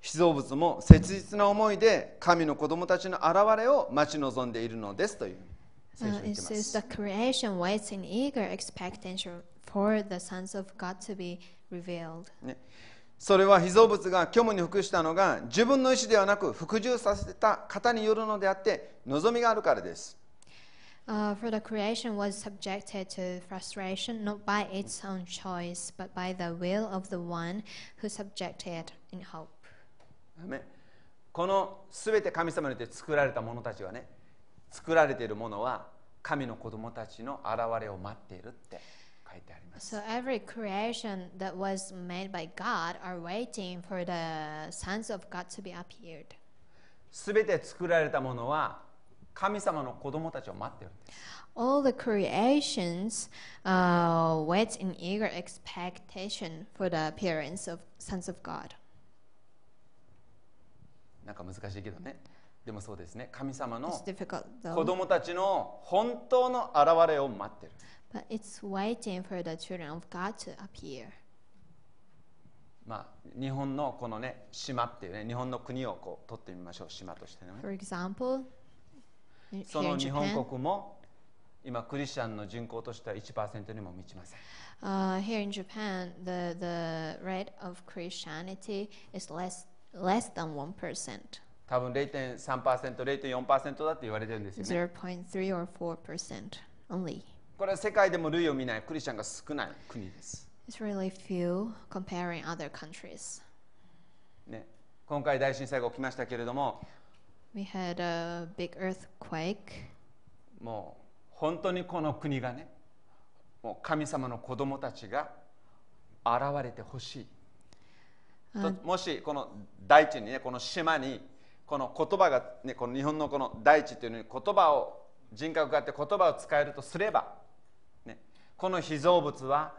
非造物も切実な思いで神の子供たちの現れを待ち望んでいるのですという。聖それは被造物が虚無に服したのが自分の意思ではなく服従させた方によるのであって望みがあるからです。Uh, for the creation was subjected to frustration not by its own choice, but by the will of the one who subjected in hope. アメンこのすべて神様によって作られた者たちはね作られているものは神の子供たちの現れを待っているってます。So every creation that was made by God are waiting for the sons of God to be appeared. すべて作られたものは神様の子供たちを待っているんです。All the creations uh, wait in eager expectation for the appearance of sons of God. なんか難しいけどね。でもそうですね。神様の子供たちの本当の現れを待っている。But it's waiting for the children of God to appear. まあ、日本のこのね島っていうね日本の国をこう取ってみましょう島としてね For example, その日本国も今クリスチャンの人口としては1%にも満ちません uh, here in Japan, the, the rate of Christianity is less less than one percent, 多分 0.3%0.4% だって言われてるんですよね zero point three or four percent only. これは世界でも類を見ないクリスチャンが少ない国です、It's really few comparing other countries. ね、今回大震災が起きましたけれども We had a big earthquake. もう本当にこの国がねもう神様の子供たちが現れてほしいともしこの大地にねこの島にこの言葉がねこの日本のこの大地っていうのに言葉を人格があって言葉を使えるとすれば、ね、この被造物は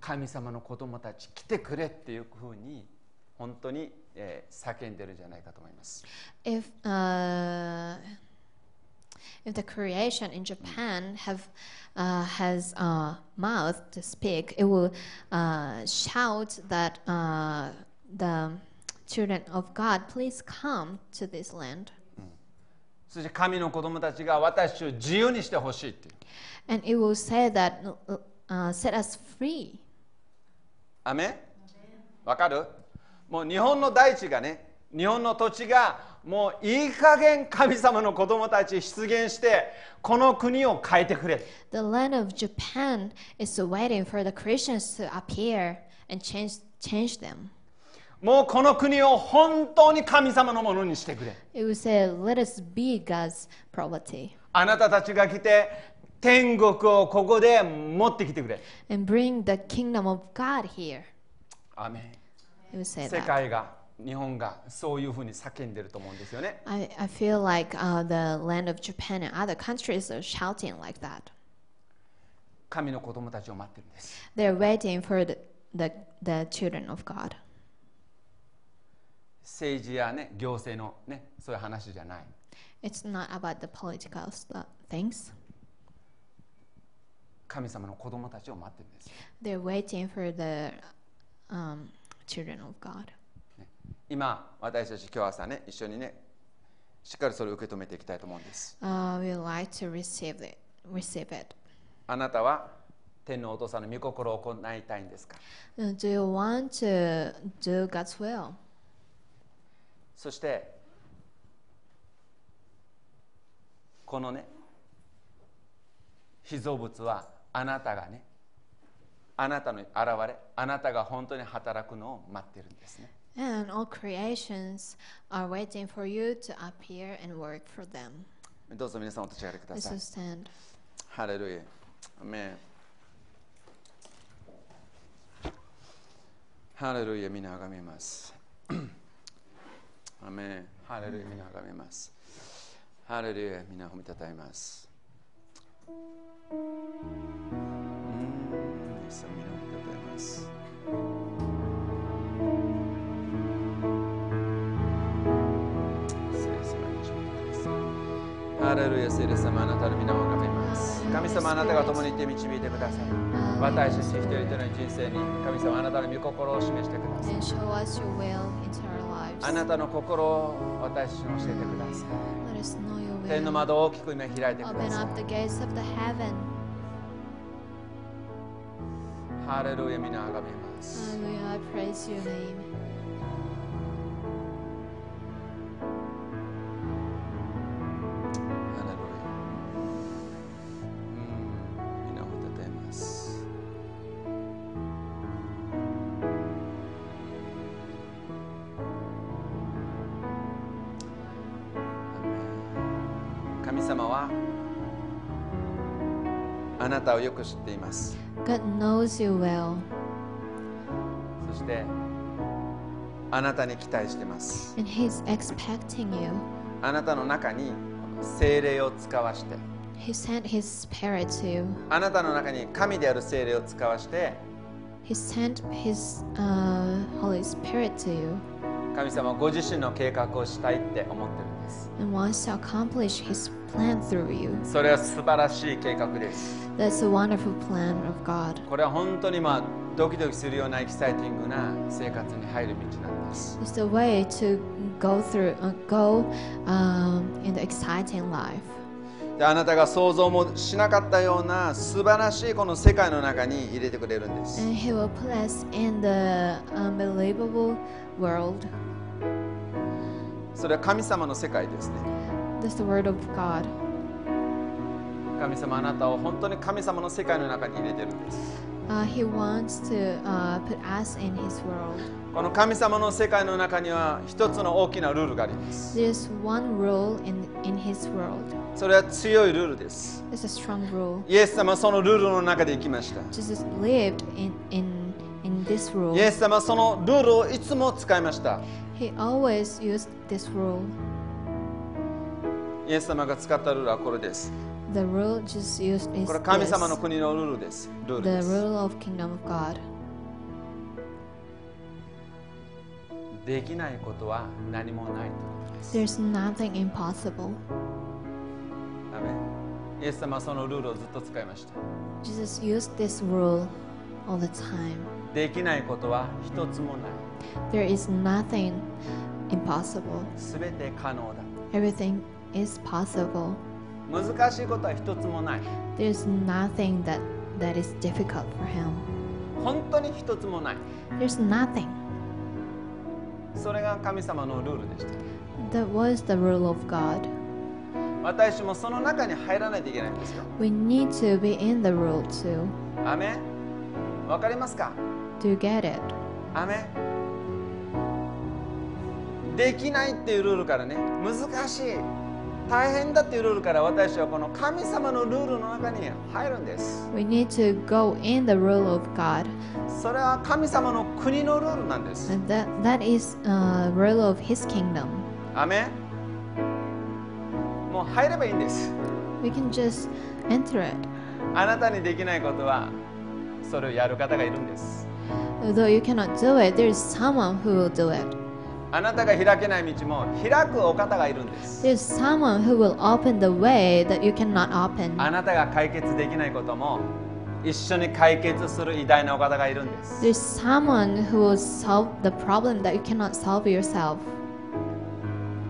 神様の子供たち来てくれっていうふうに本当にえー叫んでるんじゃないかと思います。If uh, if the creation in Japan have uh, has a mouth to speak, it will uh, shout that uh, the children of God, please come to this land, そして神の子供たちが私を自由にしてほしいっていう。and it will say that uh, set us free. アメンわかるもう日本の大地がね、日本の土地がもういい加減神様の子供たち出現して、この国を変えてくれ。The land of Japan is waiting for the Christians to appear and change change them. もうこの国を本当に神様のものにしてくれ。It will say, "Let us be God's property." あなたたちが来て天国をここで持ってきてくれ。and bring the kingdom of God here. アメン世.界が、日本がそういうふうに叫んでると思うんですよね。I, I feel like uh, the land of Japan and other countries are shouting like that. 神の子供たちを待ってるんです。They're waiting for the, the, the children of God. 政治やね、行政のね、そういう話じゃない。It's not about the political things. 神様の子供たちを待ってるんです。They're waiting for the um, children of God. 今、私たち今日朝ね、一緒にね、しっかりそれを受け止めていきたいと思うんです。Uh, we like to receive it. Receive it. あなたは天のお父さんの御心を行いたいんですか Uh, Do you want to do God's will? そして、このね、被造物はあなたがね、あなたの現れ、あなたが本当に働くのを待ってるんですね。And all creations are waiting for you to appear and work for them. どうぞ皆さんお立ち上がりください.ハレルヤ。アメンハレルヤ、皆あがめます。アメンハレルヤ、皆あがめます。ハレルヤ、皆褒めたたえます。うーん、イエス様皆褒めたたえます。ハレルヤ、聖霊様、あなたの皆をあがめます。神様、あなたが共にいて導いてください。私たち一人一人の人生に神様あなたの御心を示してくださいあなたの心を私に教えてください。天の窓を大きく開いてください。ハレルヤ、皆あがめます。たをよく知っています God knows you well, そしてあなたに期待しています and He's expecting you. あなたの中に精霊を使わして He sent His Spirit to you. あなたの中に神である精霊を使わして He sent His uh, Holy Spirit to you 神様はご自身の計画をしたいって思ってるんです and wants to accomplish His plan through you. それは素晴らしい計画です That's a wonderful plan of God. これは本当にまあドキドキするようなエキサイティングな生活に入る道なんです It's the way to go through, uh, go um, in the exciting life. であなたが想像もしなかったような素晴らしいこの世界の中に入れてくれるんです And He will us in the unbelievable world. それは神様の世界ですね That's the word of God. 神様あなたを本当に神様の世界の中に入れてるんです Uh, he wants to uh, put us in His world. この神様の世界の中には一つの大きなルールがあります There's one rule in, in His world. それは強いルールです It's a strong rule. イエス様はそのルールの中で生きました Jesus lived in, in, in this rule. イエス様はそのルールをいつも使いました He always used this rule. イエス様が使ったルールはこれです The rule just used is これは神 this, 様の国のルールですルール the です rule of kingdom of God. できないことは何もないということです There's nothing impossible. アメンイエス様はそのルールをずっと使いました Jesus used this rule all the time. できないことは一つもない There is nothing impossible. すべて可能だ Everything is possible. 難しいことは一つもない There's nothing that, that is difficult for him. 本当に一つもない There's nothing. それが神様のルールでした That was the rule of God. 私もその中に入らないといけないんですよ We need to be in the rule too. アメンわかりますか Do you get it? アメンできないっていうルールからね難しい大変だっていうルールから私はこの神様のルールの中に入るんです We need to go in the rule of God. それは神様の国のルールなんです that, that is uh, rule of His kingdom. アメンもう入ればいいんです We can just enter it. あなたにできないことはそれをやる方がいるんです Although you cannot do it, there is someone who will do it. あなたが開けない道も開くお方がいるんです。あなたが解決できないことも一緒に解決する偉大なお方がいるんです。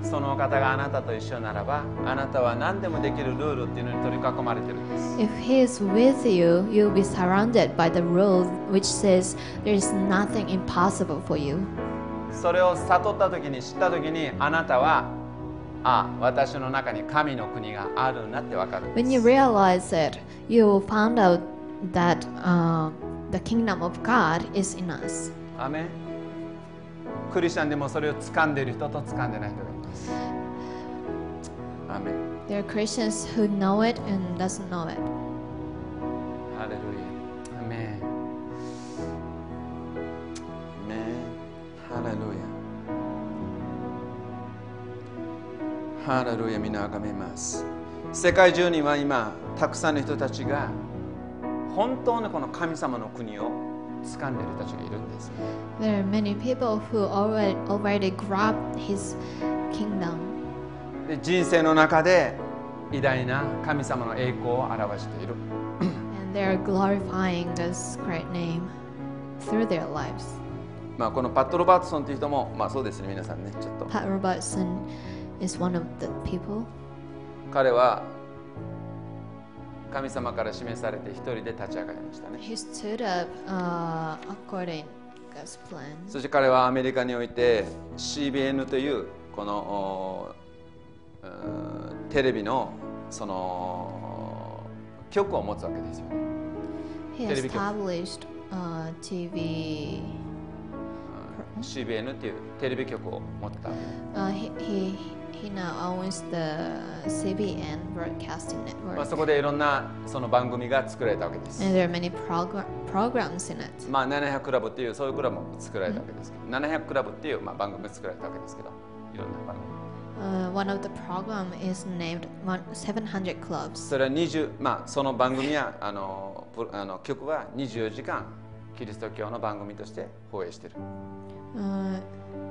そのお方があなたと一緒ならば、あなたは何でもできるルールっていうのに取り囲まれているんです。If he is with you, you'll be surrounded by the rule which says there is nothing impossible for you. それを悟った時に知った時にあなたはあ私の中に神の国があるなってわかるん When で you す realize it, you will find out that uh, the kingdom of God is in us. アメンクリスチャンでもそれを掴んでいる人と掴んでない人がいますアメン There are Christians who know it and doesn't know it. ハレルヤ。ハレルヤ、皆あがめます。世界中には今、たくさんの人たちが本当にこの神様の国を掴んでいる人たちがいるんです。There are many people who already, already grabbed his kingdom. で人生の中で偉大な神様の栄光を表している。And they are glorifying this great name through their lives. まあ、このパット・ロバートソンという人も、まあそうですね、皆さんね、ちょっと。Pat Robertson is one of the people. 彼は神様から示されて一人で立ち上がりましたね He stood up uh, according God's plan. そして彼はアメリカにおいて CBN というこのテレビのその局を持つわけですよね He established uh, TV. うん CBN っていうテレビ局を持った Uh, he, he he now owns the CBN broadcasting まあ、network, そこでいろんなその番組が作られたわけです。And there are many progr- programs in it. まあ700クラブっていうそういうクラブも作られたわけですけど。700クラブっていうまあ番組が作られたわけですけど。いろんな番組。Uh, one of the program is named one, 700 Clubs. それは20、まあ、その番組やあのプあの曲は24時間キリスト教の番組として放映している。Uh,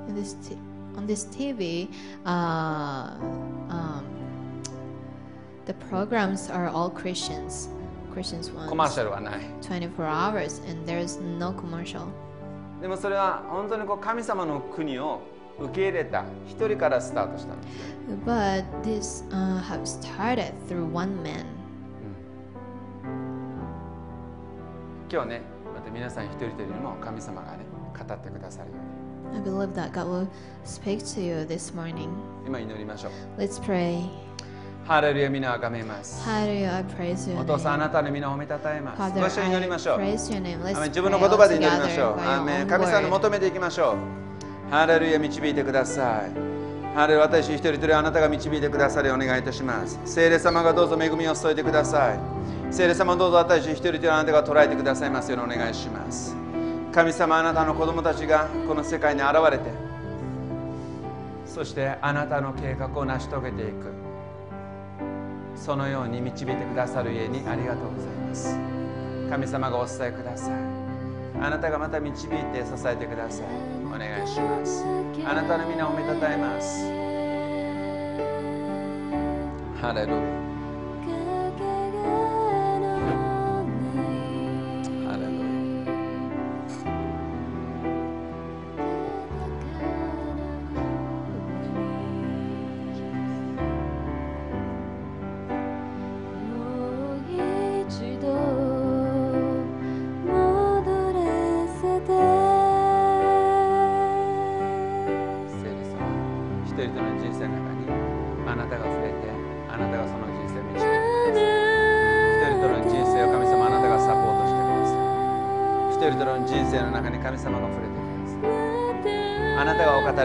in this t- on this TV, uh, um, the programs are all Christians, Christians コマー ones, シャルはない 24 hours, and there's no commercial. でもそれは本当にこう神様の国を受け入れた一人からスタートしたんです But this uh, have started through one man. 今日ねまた皆さん一人一人にも神様がね語ってくださるように I believe that God will speak to you this morning. 今祈りましょう Let's pray. ハレルヤ皆をあがめます Hallelujah, I praise your お父さんあ.なたの皆を褒めたたえますご一緒に祈りましょう自分の言葉で祈りましょう。アメン神様に word. 求めていきましょう。ハレルヤ導いてください。ハレルヤ私一人一人あなたが導いてくださりお願いいたします。聖霊様がどうぞ恵みを注いでください。聖霊様どうぞ私一人一人あなたが捉えてくださいますようにお願いします。神様あなたの子供たちがこの世界に現れて、そしてあなたの計画を成し遂げていく。そのように導いてくださる家にありがとうございます。神様がお伝えください。あなたがまた導いて支えてくださいお願いしますあなたの皆をめたたえますハレルヤ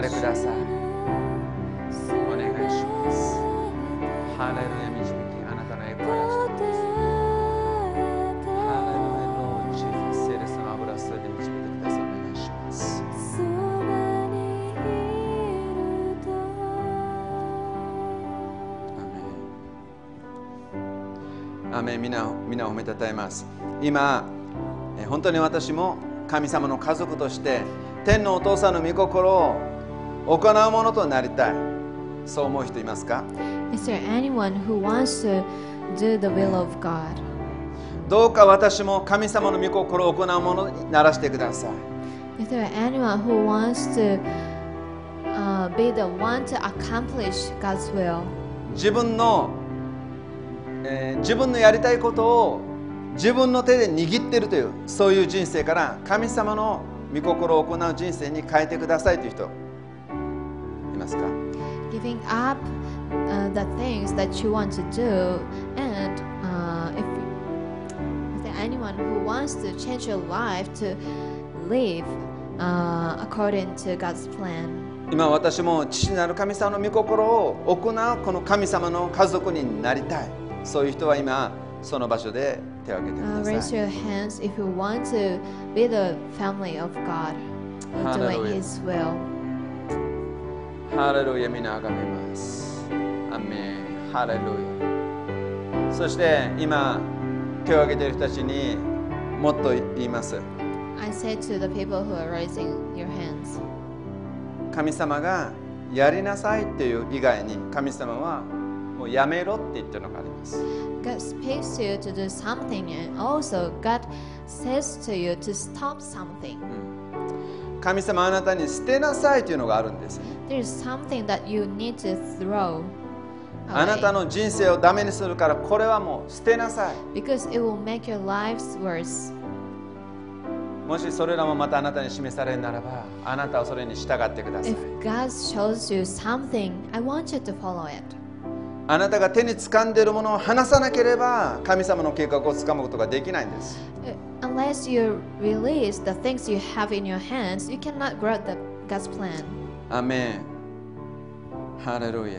たがお語りください。お願いします。ハレルヤ導きあなたの栄光を出してくださいハレルヤロージーフ聖霊様油を注いで導いてください。お願いします。アメン。皆を皆を褒めたたえます。今えー本当に私も神様の家族として天のお父さんの御心を行うものとなりたいそう思う人いますか？Is there anyone who wants to do the will of God? どうか私も神様の御心を行うものにならしてください Is there anyone who wants to uh, be the one to accomplish God's will? 自分の、えー自分のやりたいことを自分の手で握っているというそういう人生から神様の御心を行う人生に変えてくださいという人いますか Giving up uh, the things that you want to do, and uh, if there anyone who wants to change your life to live uh, according to God's plan? 今私も父なる神様の御心を行うこの神様の家族になりたいそういう人は今その場所で手を挙げて Uh, くだ raise さい your hands if you want to be the family of God, uh, doing. His will. ハレルヤ皆あがめますアメンハレルヤそして今手を挙げている人たちにもっと言います I say to the people who are raising your hands, 神様がやりなさいっていう以外に神様はもうやめろって言ってるのがあります God speaks to you to do something, and also God says to you to stop something. 神様あなたに捨てなさいというのがあるんです。あなたの人生をダメにするからこれはもう捨てなさい。もしそれらもまたあなたに示されるならばあなたはそれに従ってください。あなたが手に掴んでいるものを離さなければ神様の計画をつかむことができないんです Uh, Unless you release the things you have in your hands, you cannot grab the, God's plan. アメンハレルヤ